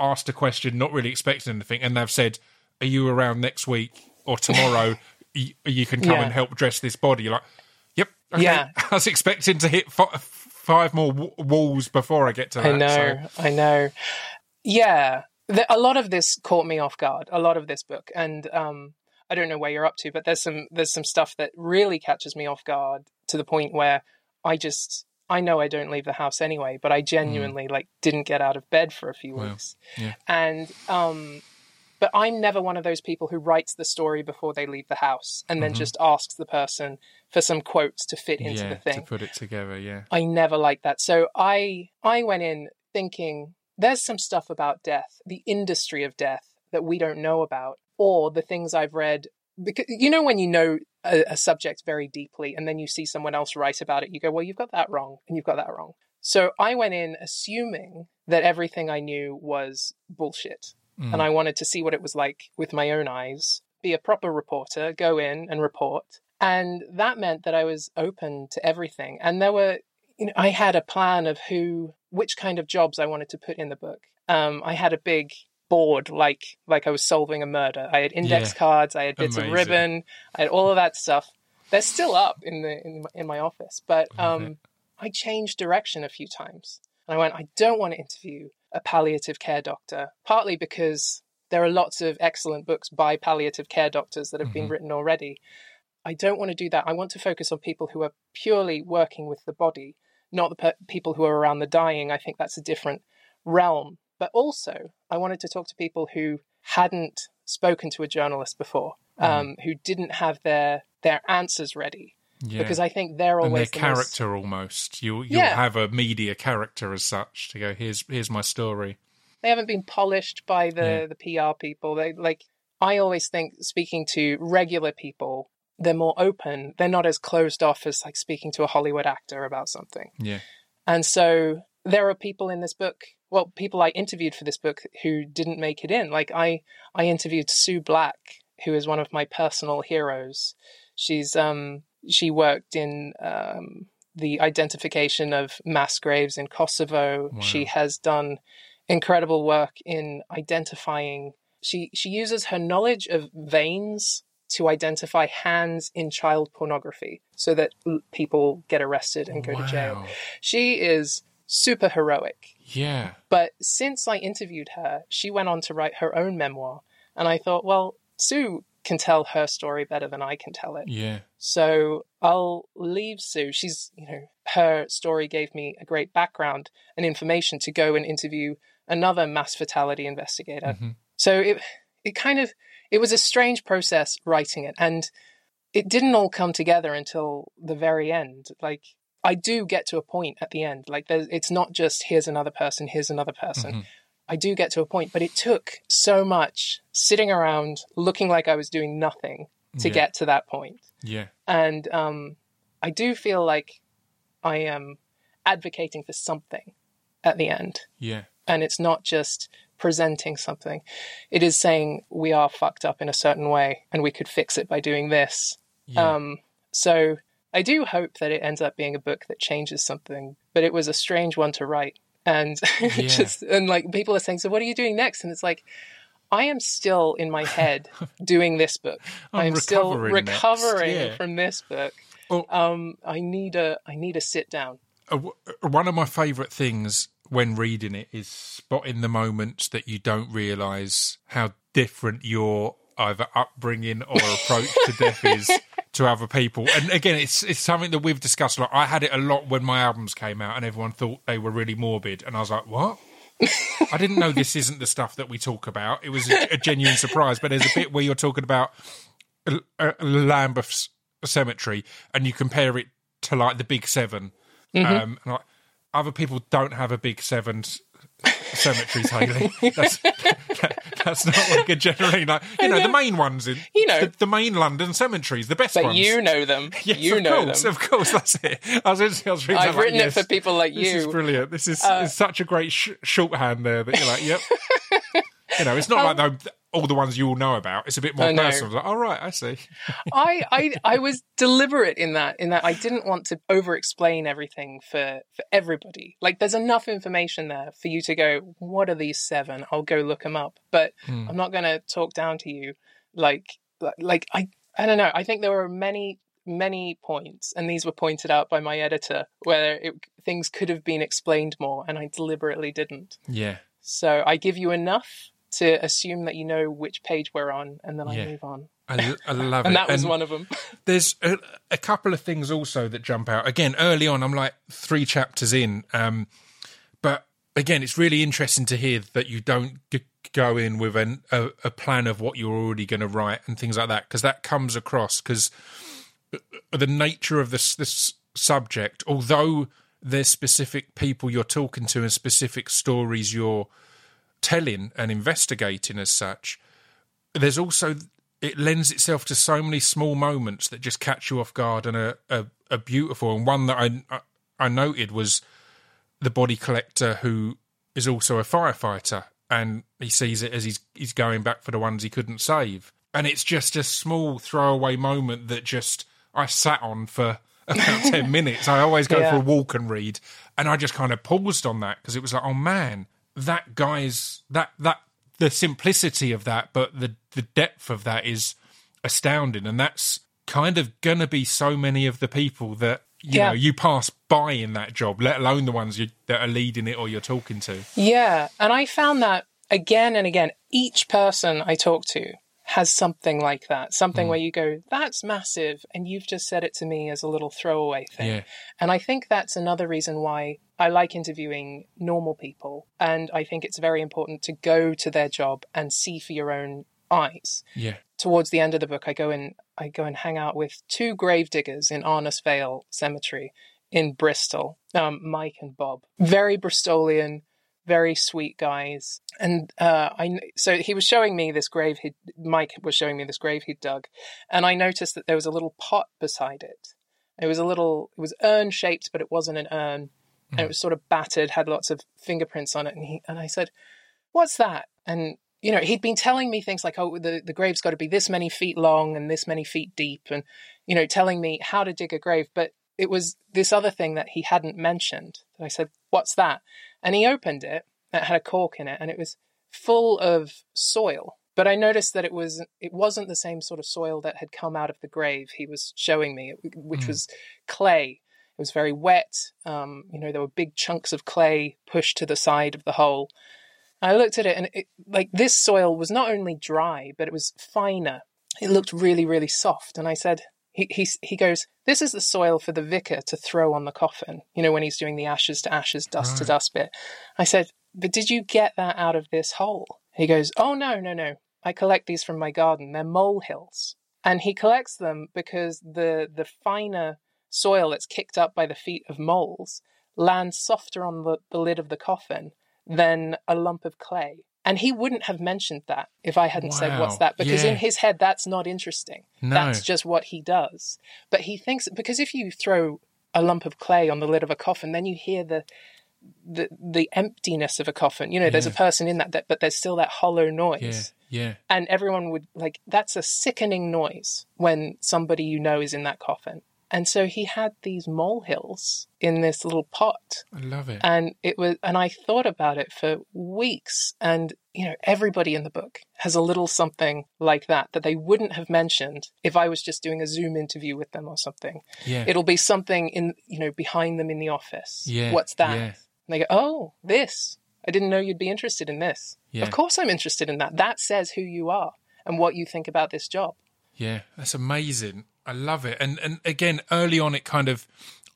asked a question, not really expecting anything, and they've said, "Are you around next week or tomorrow? (laughs) you, you can come Yeah. and help dress this body." You're like, "Yep, okay." Yeah. (laughs) I was expecting to hit fi- five more w- walls before I get to that. I know, so- I know. Yeah, the, a lot of this caught me off guard. A lot of this book, and um, I don't know where you're up to, but there's some there's some stuff that really catches me off guard to the point where I just I know I don't leave the house anyway, but I genuinely like didn't get out of bed for a few Wow. weeks, yeah. and um. But I'm never one of those people who writes the story before they leave the house and then Mhm. just asks the person for some quotes to fit into yeah, the thing. to put it together. Yeah, I never liked that. So I I went in thinking there's some stuff about death, the industry of death that we don't know about, or the things I've read. Because you know when you know a, a subject very deeply, and then you see someone else write about it, you go, "Well, you've got that wrong, and you've got that wrong." So I went in assuming that everything I knew was bullshit, Mm. and I wanted to see what it was like with my own eyes, be a proper reporter, go in and report. And that meant that I was open to everything. And there were, you know, I had a plan of who, which kind of jobs I wanted to put in the book. Um, I had a big board, like like I was solving a murder. I had index Yeah. cards, I had bits Amazing. of ribbon, I had all of that stuff. They're still up in the in, my- in my office, but um, I changed direction a few times. And I went, I don't want to interview a palliative care doctor, partly because there are lots of excellent books by palliative care doctors that have been Mhm. written already. I don't want to do that. I want to focus on people who are purely working with the body, not the pe- people who are around the dying. I think that's a different realm. But also, I wanted to talk to people who hadn't spoken to a journalist before, um, who didn't have their their answers ready, yeah. because I think they're and their always the most- character almost. You'll you'll Yeah. have a media character as such to go. Here's here's my story. they haven't been polished by the Yeah. the PR people. They like I always think speaking to regular people, they're more open. They're not as closed off as like speaking to a Hollywood actor about something. Yeah, And so there are people in this book, well, people I interviewed for this book who didn't make it in. Like I I interviewed Sue Black, who is one of my personal heroes. She's um she worked in um the identification of mass graves in Kosovo. Wow. She has done incredible work in identifying she she uses her knowledge of veins to identify hands in child pornography so that people get arrested and go to jail. She is super heroic. Yeah, But since I interviewed her, she went on to write her own memoir. And I thought, well, Sue can tell her story better than I can tell it. yeah, So I'll leave Sue. She's, you know, her story gave me a great background and information to go and interview another mass fatality investigator. Mhm. So it it kind of it was a strange process writing it and it didn't all come together until the very end. Like I do get to a point at the end. Like there's it's not just here's another person, here's another person. Mhm. I do get to a point, but it took so much sitting around looking like I was doing nothing to Yeah. get to that point. yeah, And um, I do feel like I am advocating for something at the end. yeah, And it's not just presenting something, it is saying we are fucked up in a certain way and we could fix it by doing this. yeah. Um, so I do hope that it ends up being a book that changes something, but it was a strange one to write. And (laughs) Yeah. just and like people are saying, so what are you doing next? And it's like, I am still in my head (laughs) doing this book. I'm I'm still recovering yeah. from this book. Oh. Um, I need a I need a sit down. Uh, uh, one of my favourite things when reading it is spotting the moments that you don't realise how different your either upbringing or approach to death is (laughs) to other people. And again, it's it's something that we've discussed a lot. I had it a lot when my albums came out, and everyone thought they were really morbid, and I was like, what? (laughs) I didn't know this isn't the stuff that we talk about. It was a, a genuine surprise. But there's a bit where you're talking about uh, uh, Lambeth Cemetery, and you compare it to like the Big 7 Mm-hmm. Um, and like, other people don't have a Big Seven s- cemetery, Hayley. (laughs) That's, that- that's not like a generally like you know the main ones in You know. the, the main London cemeteries, the best But ones. you know them. (laughs) Yes, you of know course, them. of course, that's it. I was, I was reading I've that, like, written yes, it for people like you. This is. Uh, brilliant. This is it's such a great sh- shorthand there that you're like, yep. (laughs) you know, it's not like Um, the, all the ones you all know about. It's a bit more personal. Like, all right, I see. (laughs) I, I I was deliberate in that in that I didn't want to over explain everything for for everybody. Like there's enough information there for you to go, what are these seven? I'll go look them up. But Hmm. I'm not going to talk down to you like like I I don't know. I think there were many many points and these were pointed out by my editor where it, things could have been explained more and I deliberately didn't. Yeah, So I give you enough to assume that you know which page we're on and then I Yeah. move on. I, I love (laughs) it. And that was one of them. there's a, a couple of things also that jump out. Again, early on, I'm like three chapters in, um, but again, it's really interesting to hear that you don't g- go in with an, a, a plan of what you're already going to write and things like that, because that comes across. Because the nature of this this subject, although there's specific people you're talking to and specific stories you're telling and investigating as such, there's also it lends itself to so many small moments that just catch you off guard and are, are, are beautiful. And one that I I noted was the body collector who is also a firefighter, and he sees it as he's he's going back for the ones he couldn't save, and it's just a small throwaway moment that just I sat on for (laughs) about ten (laughs) minutes. I always go Yeah. for a walk and read, and I just kind of paused on that because it was like, oh man, that guy's that that the simplicity of that, but the the depth of that is astounding, and that's kind of gonna be so many of the people that you Yeah. know you pass by in that job, let alone the ones you, that are leading it or you're talking to. Yeah, and I found that again and again. Each person I talk to has something like that, something where you go, "That's massive," and you've just said it to me as a little throwaway thing. Yeah. And I think that's another reason why I like interviewing normal people, and I think it's very important to go to their job and see for your own eyes. Yeah, Towards the end of the book, I go and I go and hang out with two grave diggers in Arnos Vale Cemetery in Bristol, um, Mike and Bob. Very Bristolian, very sweet guys. And uh, I so he was showing me this grave. He Mike was showing me this grave he'd dug, and I noticed that there was a little pot beside it. It was a little, it was urn shaped, but it wasn't an urn, and it was sort of battered, had lots of fingerprints on it. And he and I said, "What's that?" And you know, he'd been telling me things like, "Oh, the the grave's got to be this many feet long and this many feet deep," and you know, telling me how to dig a grave. But it was this other thing that he hadn't mentioned. That I said, "What's that?" And he opened it. It had a cork in it, and it was full of soil. But I noticed that it was it wasn't the same sort of soil that had come out of the grave he was showing me, which Mm. was clay. It was very wet. Um, you know, there were big chunks of clay pushed to the side of the hole. I looked at it, and it, like this soil was not only dry, but it was finer. It looked really, really soft. And I said, he he he goes, "This is the soil for the vicar to throw on the coffin." You know, when he's doing the ashes to ashes, dust to dust bit. I said, "But did you get that out of this hole?" He goes, "Oh no, no, no. I collect these from my garden. They're molehills." And he collects them because the the finer soil that's kicked up by the feet of moles lands softer on the, the lid of the coffin than a lump of clay. And he wouldn't have mentioned that if I hadn't said, What's that? Because Yeah. in his head, that's not interesting. No. That's just what he does. But he thinks, because if you throw a lump of clay on the lid of a coffin, then you hear the the, the emptiness of a coffin. You know, there's a person in that, that, but there's still that hollow noise yeah, yeah, and everyone would like that's a sickening noise when somebody you know is in that coffin and so he had these molehills in this little pot. I love it. and it was and i thought about it for weeks. And you know everybody in the book has a little something like that that they wouldn't have mentioned if i was just doing a zoom interview with them or something. Yeah, it'll be something in you know behind them in the office. Yeah, what's that? yeah. and they go oh this. I didn't know you'd be interested in this. Yeah. of course i'm interested in that. That says who you are and what you think about this job. Yeah, that's amazing. I love it. And and again, early on, it kind of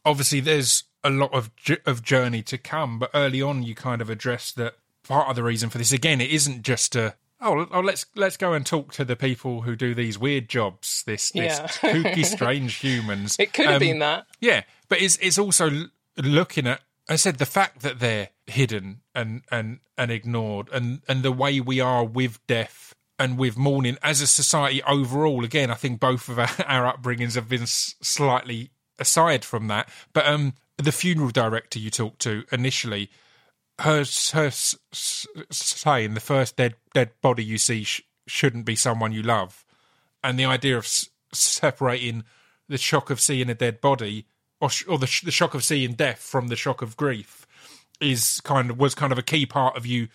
obviously there's a lot of of journey to come, but early on, you kind of address that part of the reason for this. Again, it isn't just a oh, oh let's let's go and talk to the people who do these weird jobs. This this Yeah. (laughs) kooky, strange humans. it could have Um, been that Yeah, but it's it's also looking at. I said the fact that they're hidden and and and ignored, and and the way we are with death and with mourning as a society overall. Again, I think both of (laughs) our, our upbringings have been s- slightly aside from that. But um, the funeral director you talked to initially, her her s- s- saying the first dead dead body you see sh- shouldn't be someone you love, and the idea of s- separating the shock of seeing a dead body or, sh- or the, sh- the shock of seeing death from the shock of grief is kind of was kind of a key part of you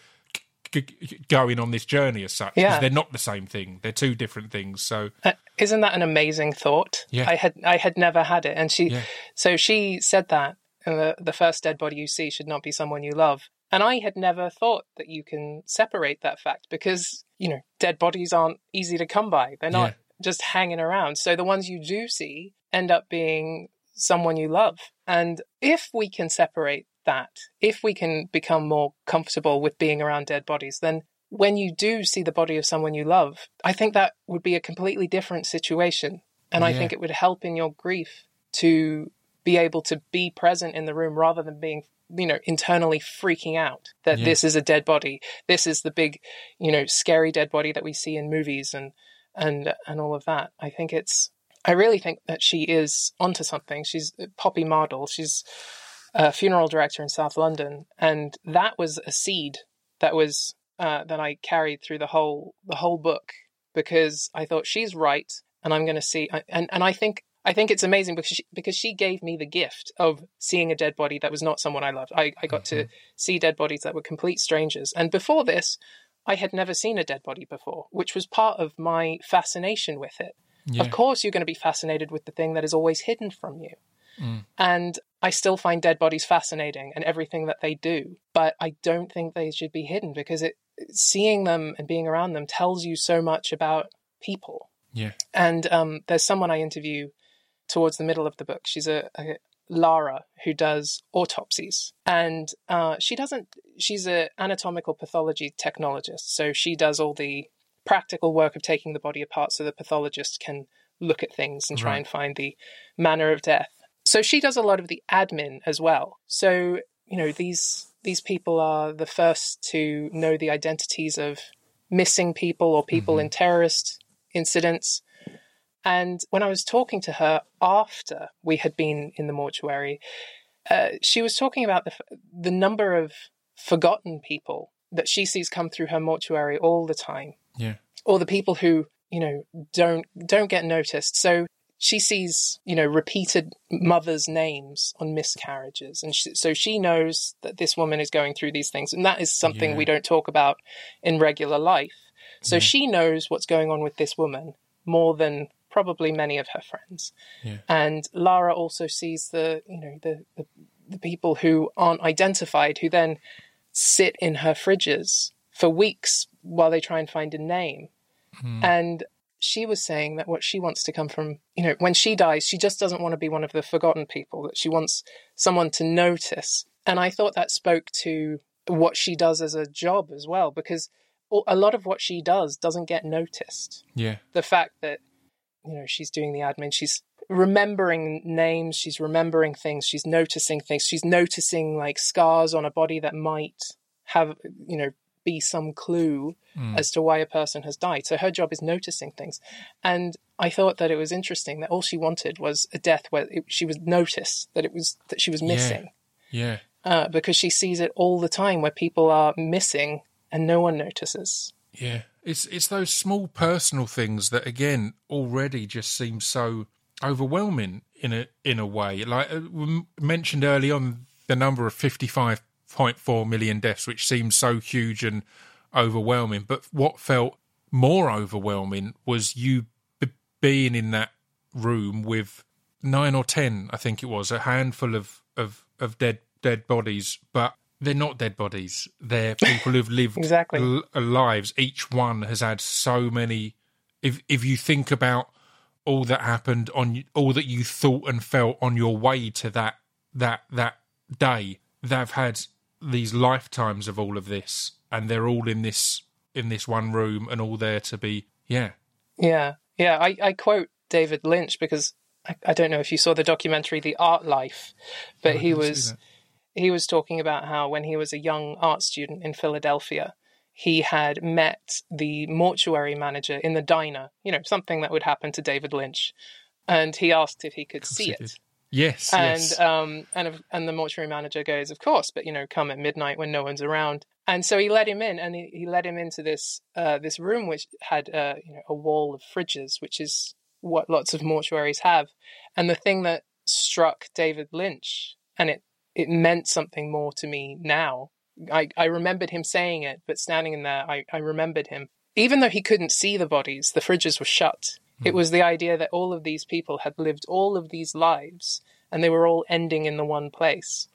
g- going on this journey as such. Yeah. they're not the same thing; they're two different things. So Uh, Isn't that an amazing thought? Yeah. I had I had never had it, and she Yeah. so she said that uh, the the first dead body you see should not be someone you love, and I had never thought that you can separate that fact because you know dead bodies aren't easy to come by; they're not just hanging around. So the ones you do see end up being someone you love, and if we can separate that, if we can become more comfortable with being around dead bodies, then when you do see the body of someone you love, I think that would be a completely different situation. And I think it would help in your grief to be able to be present in the room rather than being, you know, internally freaking out that Yeah. this is a dead body. This is the big, you know, scary dead body that we see in movies and and and all of that. I think it's I really think that she is onto something. She's uh, Poppy Mardle. She's a funeral director in South London, and that was a seed that was uh, that I carried through the whole the whole book because I thought she's right, and I'm going to see, and and I think I think it's amazing because she, because she gave me the gift of seeing a dead body that was not someone I loved. I, I got to see dead bodies that were complete strangers, and before this, I had never seen a dead body before, which was part of my fascination with it. yeah, Of course, you're going to be fascinated with the thing that is always hidden from you. Mm. And I still find dead bodies fascinating and everything that they do, but I don't think they should be hidden because it seeing them and being around them tells you so much about people. yeah, And um, there's someone I interview towards the middle of the book. She's a, a Lara who does autopsies, and uh, she doesn't. She's an anatomical pathology technologist, so she does all the practical work of taking the body apart, so the pathologist can look at things and try Right. and find the manner of death. So she does a lot of the admin as well. So you know these these people are the first to know the identities of missing people or people in terrorist incidents. And when I was talking to her after we had been in the mortuary, uh, she was talking about the f- the number of forgotten people that she sees come through her mortuary all the time, yeah, or the people who you know don't don't get noticed. So she sees you know repeated mothers' names on miscarriages, and she, so she knows that this woman is going through these things, and that is something Yeah. we don't talk about in regular life. So Yeah. she knows what's going on with this woman more than probably many of her friends. Yeah. And Lara also sees the you know the, the the people who aren't identified who then sit in her fridges for weeks while they try and find a name. Hmm. And she was saying that what she wants to come from, you know, when she dies, she just doesn't want to be one of the forgotten people, that she wants someone to notice. And I thought that spoke to what she does as a job as well, because a lot of what she does doesn't get noticed yeah, the fact that you know she's doing the admin she's remembering names she's remembering things she's noticing things she's noticing like scars on a body that might have you know be some clue Mm. as to why a person has died so her job is noticing things and i thought that it was interesting that all she wanted was a death where it, she was noticed that it was that she was missing yeah. uh, because she sees it all the time where people are missing and no one notices Yeah, it's it's those small personal things that again already just seem so overwhelming in a in a way. Like uh, we mentioned early on, the number of fifty five point four million deaths, which seems so huge and overwhelming. But what felt more overwhelming was you b- being in that room with nine or ten, I think it was, a handful of of of dead dead bodies, but they're not dead bodies. They're (laughs) people who've lived Exactly. l- uh, lives. Each one has had so many. If if you think about all that happened on all that you thought and felt on your way to that that that day, they've had these lifetimes of all of this, and they're all in this in this one room, and all there to be. Yeah, Yeah, yeah. I, I quote David Lynch because I, I don't know if you saw the documentary The Art Life, but Oh, he was he was talking about how when he was a young art student in Philadelphia, he had met the mortuary manager in the diner. You know, something that would happen to David Lynch, and he asked if he could see it. Yes, And yes, um and and the mortuary manager goes, of course, but you know, come at midnight when no one's around. And so he let him in, and he, he let him into this uh, this room, which had uh, you know a wall of fridges, which is what lots of mortuaries have. And the thing that struck David Lynch, and it it meant something more to me now. I, I remembered him saying it, but standing in there, I, I remembered him. Even though he couldn't see the bodies, the fridges were shut. It was the idea that all of these people had lived all of these lives and they were all ending in the one place.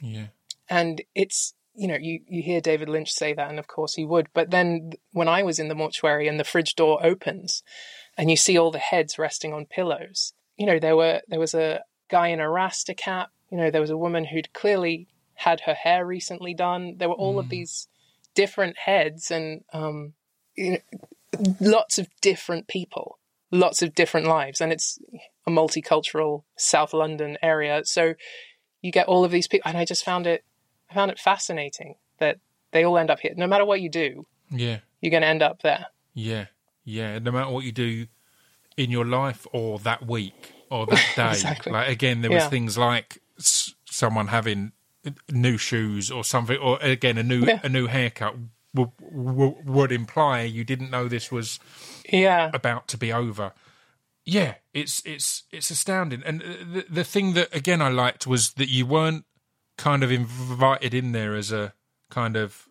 Yeah. And it's, you know, you, you hear David Lynch say that, and of course he would. But then when I was in the mortuary and the fridge door opens and you see all the heads resting on pillows, you know, there were there was a guy in a rasta cap, you know, there was a woman who'd clearly had her hair recently done. There were all of these different heads and um, you know, lots of different people lots of different lives and it's a multicultural south london area so you get all of these people and i just found it i found it fascinating that they all end up here no matter what you do Yeah. you're going to end up there Yeah. Yeah. No matter what you do in your life or that week or that (laughs) day. Exactly. Like again, there was Yeah. things like s- someone having new shoes or something, or again a new Yeah. a new haircut w- w- would imply you didn't know this was yeah about to be over. Yeah, it's it's it's astounding. And uh, the the thing that again I liked was that you weren't kind of invited in there as a kind of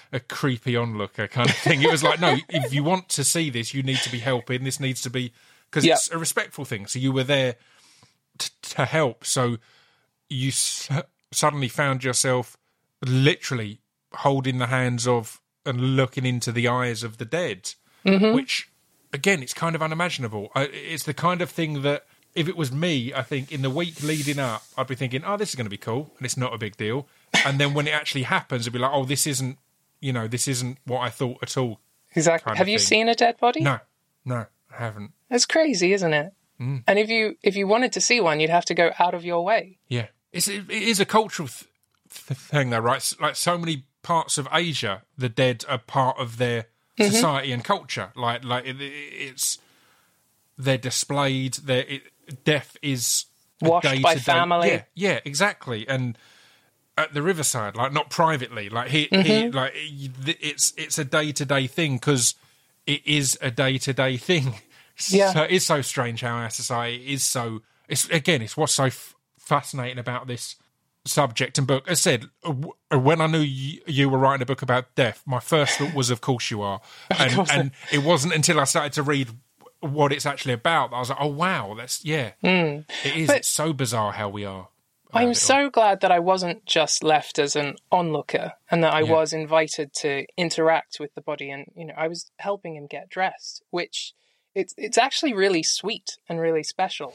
(laughs) a creepy onlooker kind of thing. It was like, no, (laughs) if you want to see this, you need to be helping. This needs to be because Yeah. it's a respectful thing. So you were there t- to help. So you s- suddenly found yourself literally holding the hands of and looking into the eyes of the dead, which again, it's kind of unimaginable. It's the kind of thing that if it was me, I think in the week leading up, I'd be thinking, "Oh, this is going to be cool," and it's not a big deal. And then when it actually happens, it'd be like, "Oh, this isn't, you know, this isn't what I thought at all." exactly kind of have you thing. seen a dead body No, no, I haven't. it's crazy isn't it Mm. and if you if you wanted to see one you'd have to go out of your way Yeah, it's it is a cultural th- th- thing, though, right? Like so many parts of Asia, the dead are part of their Mm-hmm. society and culture. Like, like it, it's they're displayed. They're death is Washed by family. Yeah, yeah, exactly. And at the riverside, like not privately, like here, Mm-hmm. here like it's it's a day to day thing because it is a day to day thing. (laughs) Yeah. So it's so strange how our society is so. It's again, it's what's so f- fascinating about this subject and book. As I said, uh, uh, when I knew you, you were writing a book about death, my first thought was, of course you are, (laughs) and, and it wasn't until I started to read what it's actually about that I was like, oh wow, that's yeah, hmm. it is. it's so bizarre how we are. Uh, I'm it all. so glad that I wasn't just left as an onlooker and that I Yeah. was invited to interact with the body and you know I was helping him get dressed which it's it's actually really sweet and really special.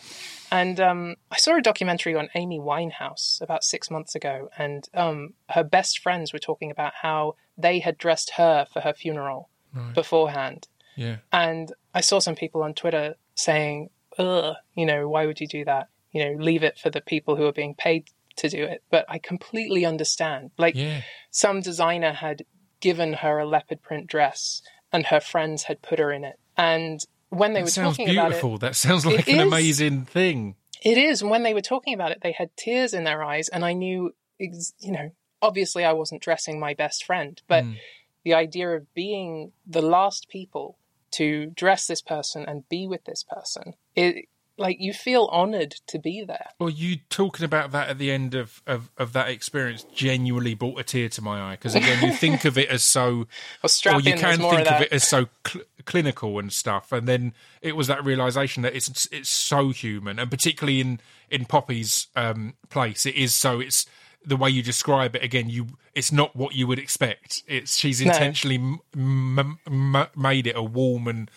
And um, I saw a documentary on Amy Winehouse about 6 months ago and um, her best friends were talking about how they had dressed her for her funeral beforehand. yeah. And I saw some people on Twitter saying, ugh, you know, why would you do that? You know, leave it for the people who are being paid to do it. But I completely understand. Like, Yeah. some designer had given her a leopard print dress and her friends had put her in it. And when they That were talking about it, beautiful. That sounds like It an is. amazing thing. it is. And when they were talking about it, they had tears in their eyes. And I knew, you know, obviously I wasn't dressing my best friend, but Mm. the idea of being the last people to dress this person and be with this person, it, like you feel honored to be there. Well, you talking about that at the end of, of, of that experience genuinely brought a tear to my eye because again, you think of it as so, (laughs) Or or you can think of of, it as so cl- clinical and stuff, and then it was that realization that it's it's so human, and particularly in in Poppy's um, place, it is so. It's the way you describe it again. You, it's not what you would expect. It's she's No. intentionally m- m- m- made it a warm and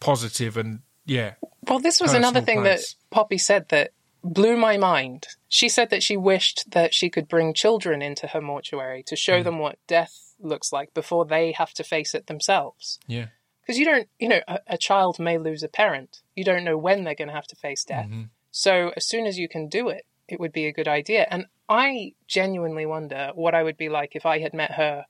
positive, and yeah, Well, this was another thing place. that Poppy said that blew my mind. She said that she wished that she could bring children into her mortuary to show mm. them what death looks like before they have to face it themselves. yeah, Because you don't, you know, a, a child may lose a parent. You don't know when they're going to have to face death. Mm-hmm. So as soon as you can do it, it would be a good idea. And I genuinely wonder what I would be like if I had met her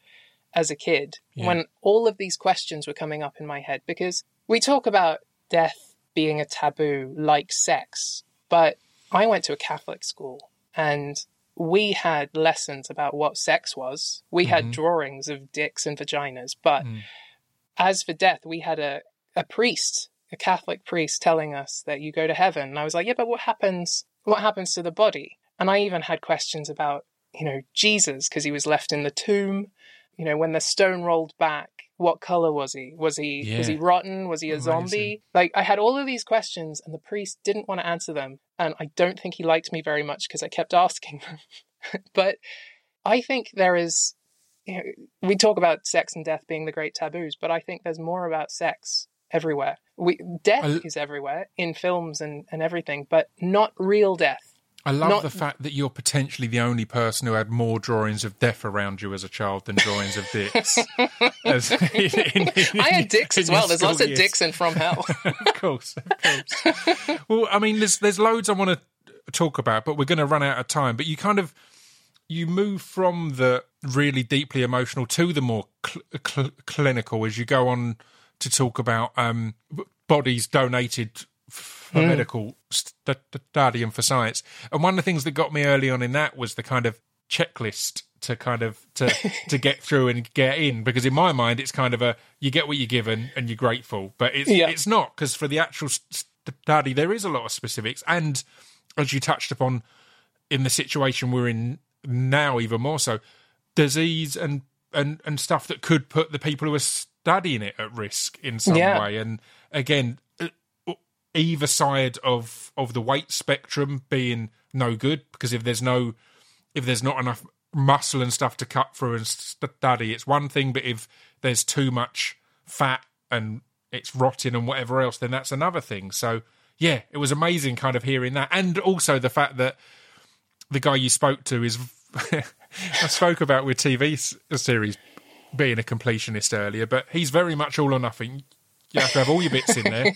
as a kid Yeah. when all of these questions were coming up in my head. Because we talk about death being a taboo like sex, but I went to a Catholic school and we had lessons about what sex was. We had Mhm. drawings of dicks and vaginas, but Mm. as for death, we had a, a priest, a Catholic priest telling us that you go to heaven. And I was like, yeah, but what happens what happens to the body? And I even had questions about, you know, Jesus, because he was left in the tomb. You know, when the stone rolled back, what color was he? Was he was he rotten? Was he a zombie? Like I had all of these questions and the priest didn't want to answer them. And I don't think he liked me very much because I kept asking them. (laughs) but I think there is you know, we talk about sex and death being the great taboos, but I think there's more about sex everywhere. We death I- is everywhere in films and, and everything, but not real death. I love Not- the fact that you're potentially the only person who had more drawings of death around you as a child than drawings of dicks. (laughs) As- in- in- I had dicks as well. There's lots school of dicks in From Hell. (laughs) of course, of course. (laughs) well, I mean, there's there's loads I want to talk about, but we're going to run out of time. But you kind of you move from the really deeply emotional to the more cl- cl- clinical as you go on to talk about um, bodies donated for hmm. medical st- study and for science. And one of the things that got me early on in that was the kind of checklist to kind of to (laughs) to get through and get in because in my mind it's kind of a you get what you're given and you're grateful but it's Yeah. it's not because for the actual study there is a lot of specifics and as you touched upon in the situation we're in now even more so disease and and and stuff that could put the people who are studying it at risk in some Yeah. way and again either side of of the weight spectrum being no good because if there's no if there's not enough muscle and stuff to cut through and study it's one thing but if there's too much fat and it's rotting and whatever else then that's another thing so yeah it was amazing kind of hearing that and also the fact that the guy you spoke to is (laughs) I spoke about with TV series being a completionist earlier, but he's very much all or nothing. You have to have all your bits in there.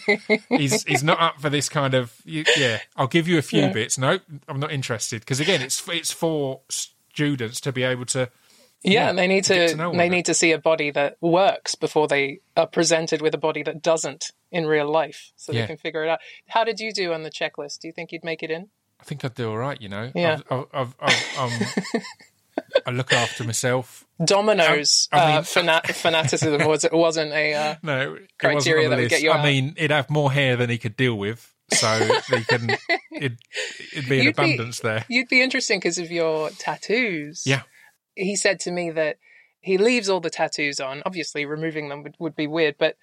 he's he's not up for this kind of yeah. I'll give you a few Yeah. bits. No, I'm not interested because again, it's it's for students to be able to. Yeah, Yeah, they need to, to they it. need to see a body that works before they are presented with a body that doesn't in real life, so Yeah. they can figure it out. How did you do on the checklist? Do you think you'd make it in? I think I'd do all right. You know. Yeah. I've, I've, I've, um, (laughs) I look after myself. Domino's I mean- uh, fana- fanaticism (laughs) was wasn't a uh, No, Criteria that would get you I out. mean, he'd have more hair than he could deal with, so he can. (laughs) It'd, it'd be an You'd be- abundance there. You'd be interesting because of your tattoos. Yeah. He said to me that he leaves all the tattoos on. Obviously, removing them would, would be weird, but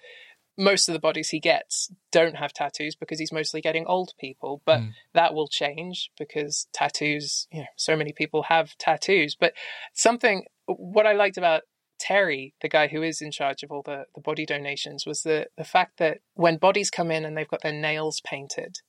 most of the bodies he gets don't have tattoos because he's mostly getting old people. But Mm. that will change because tattoos, you know, so many people have tattoos. But something, what I liked about Terry, the guy who is in charge of all the, the body donations, was the, the fact that when bodies come in and they've got their nails painted,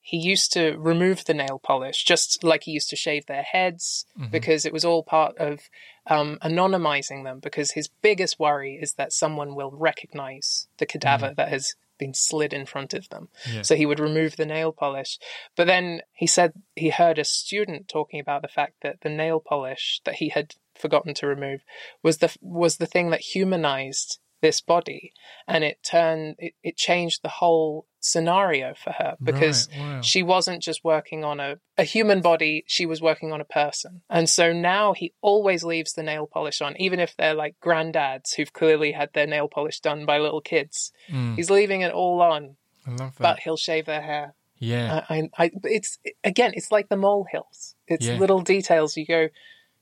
he used to remove the nail polish just like he used to shave their heads Mhm. because it was all part of um, anonymizing them because his biggest worry is that someone will recognize the cadaver that has been slid in front of them. Yeah. so he would remove the nail polish. But then he said he heard a student talking about the fact that the nail polish that he had forgotten to remove was the was the thing that humanized this body. And it turned it, it changed the whole scenario for her because Right, wow. she wasn't just working on a, a human body, she was working on a person. And so now he always leaves the nail polish on, even if they're like granddads who've clearly had their nail polish done by little kids. Mm, He's leaving it all on, I love that. but he'll shave their hair. yeah, I, I, I, it's again, it's like the molehills. It's Yeah. little details. You go,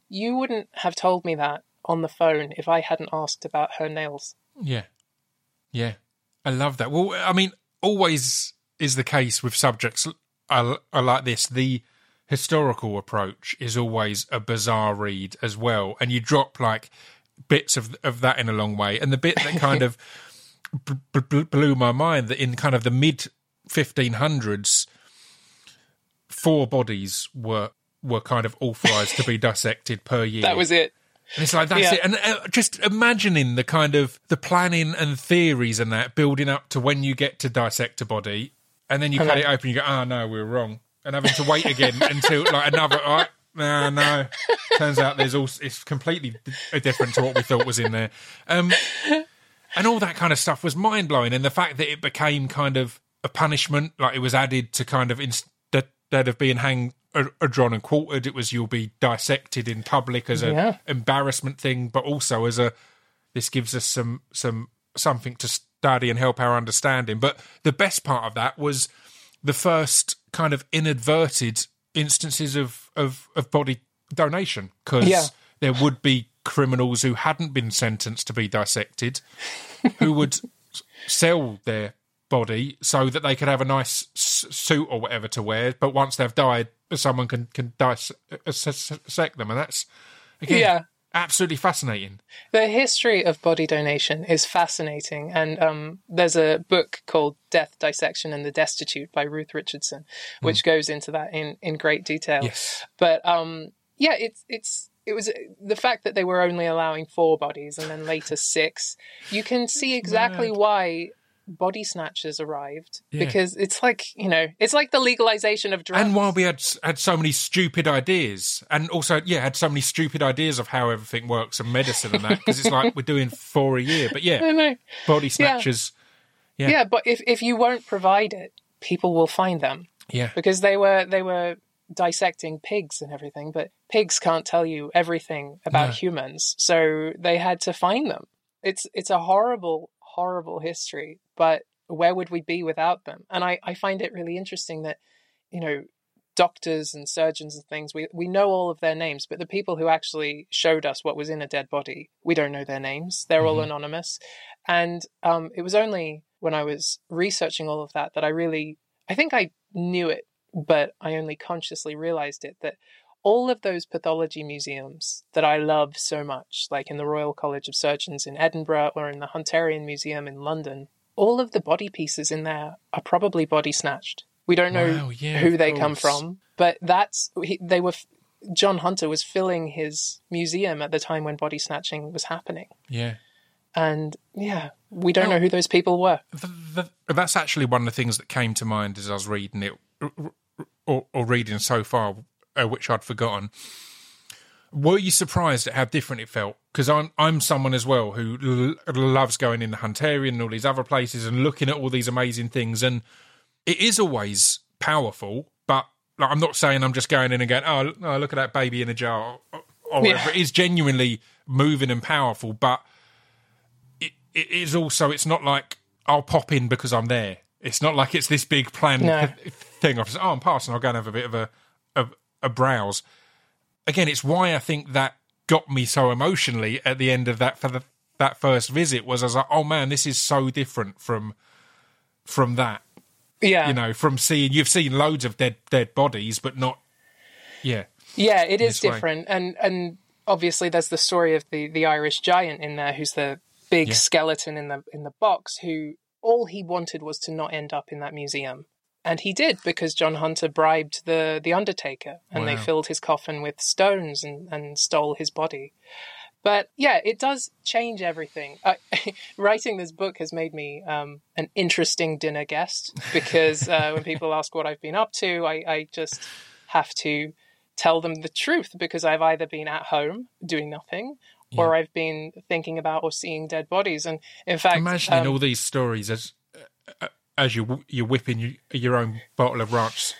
you wouldn't have told me that on the phone if I hadn't asked about her nails. yeah, yeah. I love that. Well, I mean, always is the case with subjects are, are like this. The historical approach is always a bizarre read as well, and you drop like bits of of that in a long way. And the bit that kind of (laughs) b- b- blew my mind that in kind of the mid 1500s, four bodies were were kind of authorized to be dissected per year. That was it. And it's like that's Yeah. it. And uh, just imagining the kind of the planning and theories and that building up to when you get to dissect a body, and then you cut it open, you go, "Oh no, we were wrong," and having to wait again until like another. Right, no, no. Turns out there's all it's completely different to what we thought was in there. Um, and all that kind of stuff was mind blowing, and the fact that it became kind of a punishment, like it was added to kind of instead of being hang are, drawn and quartered. It was you'll be dissected in public as an Yeah. embarrassment thing, but also as a this gives us some some something to study and help our understanding. But the best part of that was the first kind of inadverted instances of of, of body donation because Yeah. there would be criminals who hadn't been sentenced to be dissected who would sell their body so that they could have a nice suit or whatever to wear but once they've died someone can can dissect them and that's again Yeah. absolutely fascinating The history of body donation is fascinating, and um, there's a book called "Death, Dissection, and the Destitute" by Ruth Richardson, which goes into that in, in great detail. yes But um, yeah, it's it's it was the fact that they were only allowing four bodies and then later six. You can see exactly mad. why body snatchers arrived Yeah. because it's like you know it's like the legalization of drugs. and while we had had so many stupid ideas, and also yeah, had so many stupid ideas of how everything works and medicine and that, because it's like we're doing four a year. But yeah, (laughs) body snatchers, Yeah. Yeah. but if if you won't provide it, people will find them. yeah, because they were they were dissecting pigs and everything but pigs can't tell you everything about No. humans so they had to find them it's it's a horrible horrible history but where would we be without them? And i i find it really interesting that you know doctors and surgeons and things we we know all of their names but the people who actually showed us what was in a dead body we don't know their names. They're all Mhm. anonymous. And um it was only when i was researching all of that that i really i think i knew it but I only consciously realized it that all of those pathology museums that I love so much, like in the Royal College of Surgeons in Edinburgh or in the Hunterian Museum in London, all of the body pieces in there are probably body snatched. We don't know Wow, yeah, who they come from, but that's they were. John Hunter was filling his museum at the time when body snatching was happening, yeah. and yeah, we don't Well- know who those people were. the, the, that's actually one of the things that came to mind as I was reading it, or, or reading so far, uh, which I'd forgotten. Were you surprised at how different it felt? Because I'm I'm someone as well who l- loves going in the Hunterian and all these other places and looking at all these amazing things, and it is always powerful. But like, I'm not saying I'm just going in and going, oh, oh, look at that baby in a jar, or, or whatever. It is genuinely moving and powerful, but it, it is also it's not like I'll pop in because I'm there. It's not like it's this big planned No. thing. Of oh, I'm passing. I'll go and have a bit of a, a a browse. Again, it's why I think that got me so emotionally at the end of that for the that first visit was I was like, oh man, this is so different from from that. Yeah, You know, from seeing you've seen loads of dead dead bodies, but not yeah. Yeah, it is this way. different, and and obviously there's the story of the the Irish giant in there, who's the big Yeah. skeleton in the in the box, who all he wanted was to not end up in that museum, and he did because John Hunter bribed the the undertaker, and they filled his coffin with stones and and stole his body. But yeah, it does change everything. I, (laughs) writing this book has made me um, an interesting dinner guest because uh, when people ask what I've been up to, I, I just have to tell them the truth because I've either been at home doing nothing or I've been thinking about or seeing dead bodies. And in fact, Imagining um, all these stories as uh, as you you're whipping your, your own bottle of ranch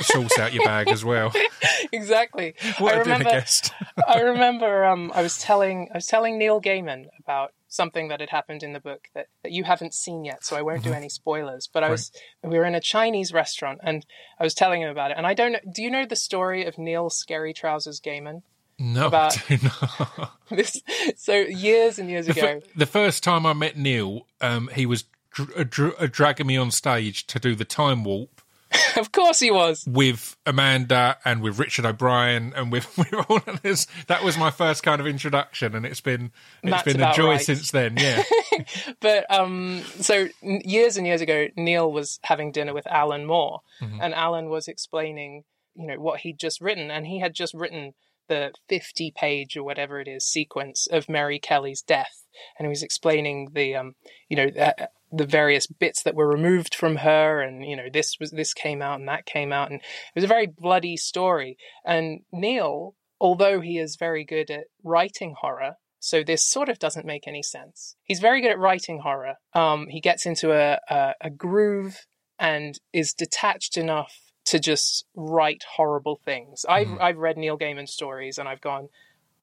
sauce out your bag as well. (laughs) exactly. What I remember, guest. (laughs) I remember um, I was telling I was telling Neil Gaiman about something that had happened in the book that, that you haven't seen yet, so I won't do any spoilers. But I was we were in a Chinese restaurant and I was telling him about it. And I don't know do you know the story of Neil Scary Trousers Gaiman? No, about- I do not. (laughs) This so years and years The, ago. fir- the first time I met Neil, um, he was dr- uh, dr- uh, dragging me on stage to do the time warp (laughs) of course he was. with Amanda and with Richard O'Brien and with, (laughs) with all of this. That was my first kind of introduction, and it's been it's That's been a joy right. since then. Yeah, (laughs) But um, so years and years ago, Neil was having dinner with Alan Moore, Mm-hmm. and Alan was explaining, you know, what he'd just written, and he had just written the fifty-page or whatever it is sequence of Mary Kelly's death, and he was explaining the, um, you know, the, various bits that were removed from her, and you know, this was this came out and that came out, and it was a very bloody story. And Neil, although he is very good at writing horror, so this sort of doesn't make any sense. He's very good at writing horror. Um, he gets into a, a, a groove and is detached enough to just write horrible things. I've Mm. I've read Neil Gaiman stories and I've gone,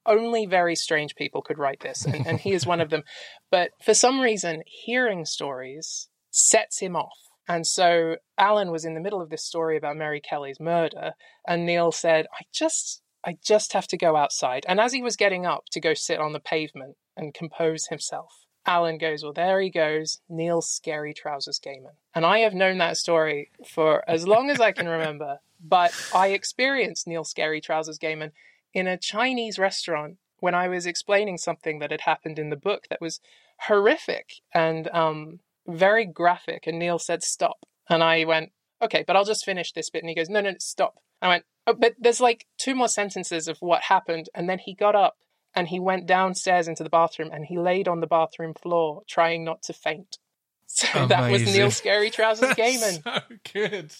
only very strange people could write this, and, and he is one of them. (laughs) But for some reason, hearing stories sets him off. And so Alan was in the middle of this story about Mary Kelly's murder, and Neil said, I just I just have to go outside. And as he was getting up to go sit on the pavement and compose himself, Alan goes, Well, there he goes, Neil's scary trousers Gaiman. And I have known that story for as long as I can remember. But I experienced Neil Scary Trousers Gaiman in a Chinese restaurant when I was explaining something that had happened in the book that was horrific and um, very graphic. And Neil said, Stop. And I went, Okay, but I'll just finish this bit. And he goes, No, no, no stop. I went, Oh, but there's like two more sentences of what happened. And then he got up and he went downstairs into the bathroom and he laid on the bathroom floor trying not to faint. (laughs) So that was Neil Scary Trousers (laughs) Gaiman. so good.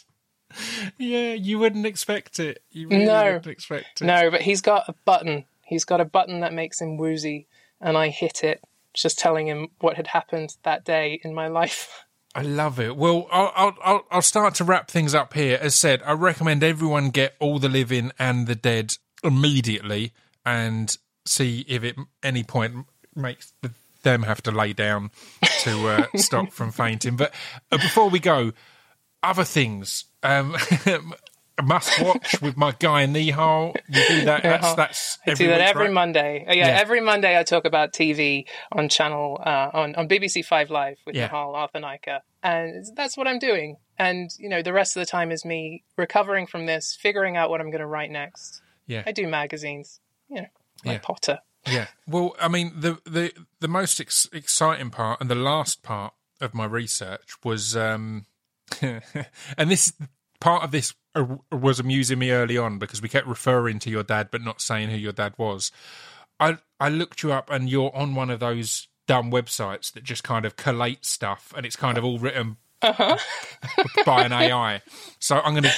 (laughs) Yeah, you wouldn't expect it. You really No. wouldn't expect it. No, but he's got a button. He's got a button that makes him woozy, and I hit it, just telling him what had happened that day in my life. I love it. Well, I'll, I'll I'll start to wrap things up here. As said, I recommend everyone get all the living and the dead immediately, and see if it any point makes them have to lay down to uh, stop from fainting. But uh, before we go, other things. Um, (laughs) must watch with my guy Nihal. You do that. That's that's I do that week, every right? Monday. Uh, yeah, Yeah. every Monday I talk about TV on channel uh, on on BBC Five Live with Yeah. Nihal Arthur and that's what I'm doing. And you know, the rest of the time is me recovering from this, figuring out what I'm going to write next. Yeah. I do magazines, you know, like Yeah. Potter. Yeah. Well, I mean, the the the most ex- exciting part and the last part of my research was, um, (laughs) and this part of this uh, was amusing me early on because we kept referring to your dad but not saying who your dad was. I I looked you up and you're on one of those dumb websites that just kind of collate stuff and it's kind of all written (laughs) by an AI. So I'm going to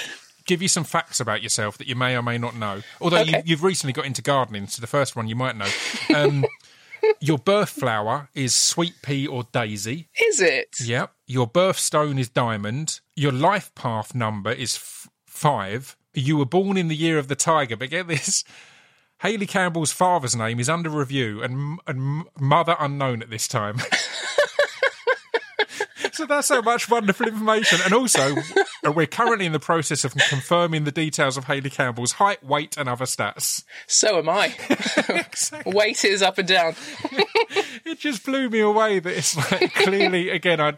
give you some facts about yourself that you may or may not know. Although Okay. you, you've recently got into gardening, so the first one you might know. Um, (laughs) your birth flower is sweet pea or daisy. Is it? Yep. Your birthstone is diamond. Your life path number is f- five. You were born in the year of the tiger, but get this. Hayley Campbell's father's name is under review and, and mother unknown at this time. (laughs) so that's so much wonderful information. And also, uh, we're currently in the process of confirming the details of Hayley Campbell's height, weight, and other stats. So am I. (laughs) (laughs) Weight is up and down. (laughs) it just blew me away that it's like clearly again I'd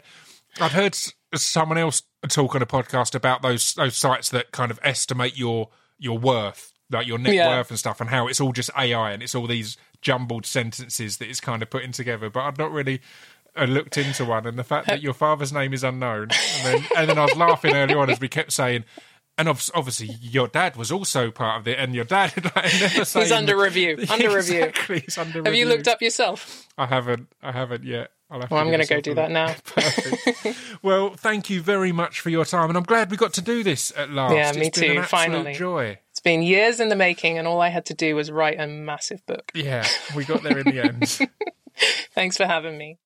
I'd heard someone else talk on a podcast about those those sites that kind of estimate your your worth like your net Yeah. worth and stuff and how it's all just AI and it's all these jumbled sentences that it's kind of putting together but I'd not really uh, looked into one and the fact that (laughs) your father's name is unknown and then and then I was laughing early on as we kept saying and obviously your dad was also part of it and your dad (laughs) like, never saying He's under review. (laughs) Under review. exactly he's under Have you looked up yourself? I haven't. I haven't yet. I'll have Well, I'm going to go do that now. Well, thank you very much for your time, and I'm glad we got to do this at last. Yeah, me been too, finally. joy. It's been years in the making, and all I had to do was write a massive book. Yeah, we got there in the end. Thanks for having me.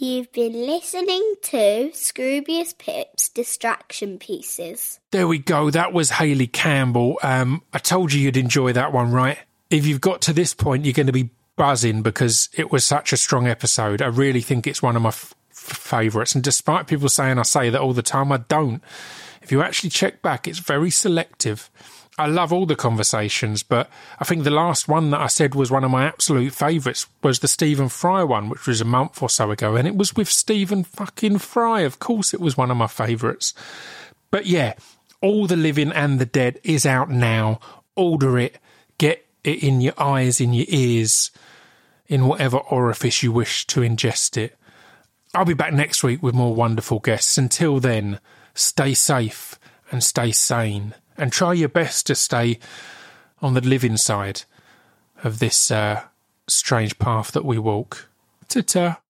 You've been listening to Scroobius Pip's Distraction Pieces. there we go. That was Hayley Campbell. Um, I told you you'd enjoy that one, right? If you've got to this point, you're going to be buzzing because it was such a strong episode. I really think it's one of my f- favourites. And despite people saying I say that all the time, I don't. If you actually check back, it's very selective. I love all the conversations, but I think the last one that I said was one of my absolute favourites was the Stephen Fry one, which was a month or so ago, and it was with Stephen fucking Fry. Of course, it was one of my favourites. But yeah, All the Living and the Dead is out now. Order it, get it in your eyes, in your ears, in whatever orifice you wish to ingest it. I'll be back next week with more wonderful guests. Until then, stay safe and stay sane and try your best to stay on the living side of this uh, strange path that we walk. Ta ta.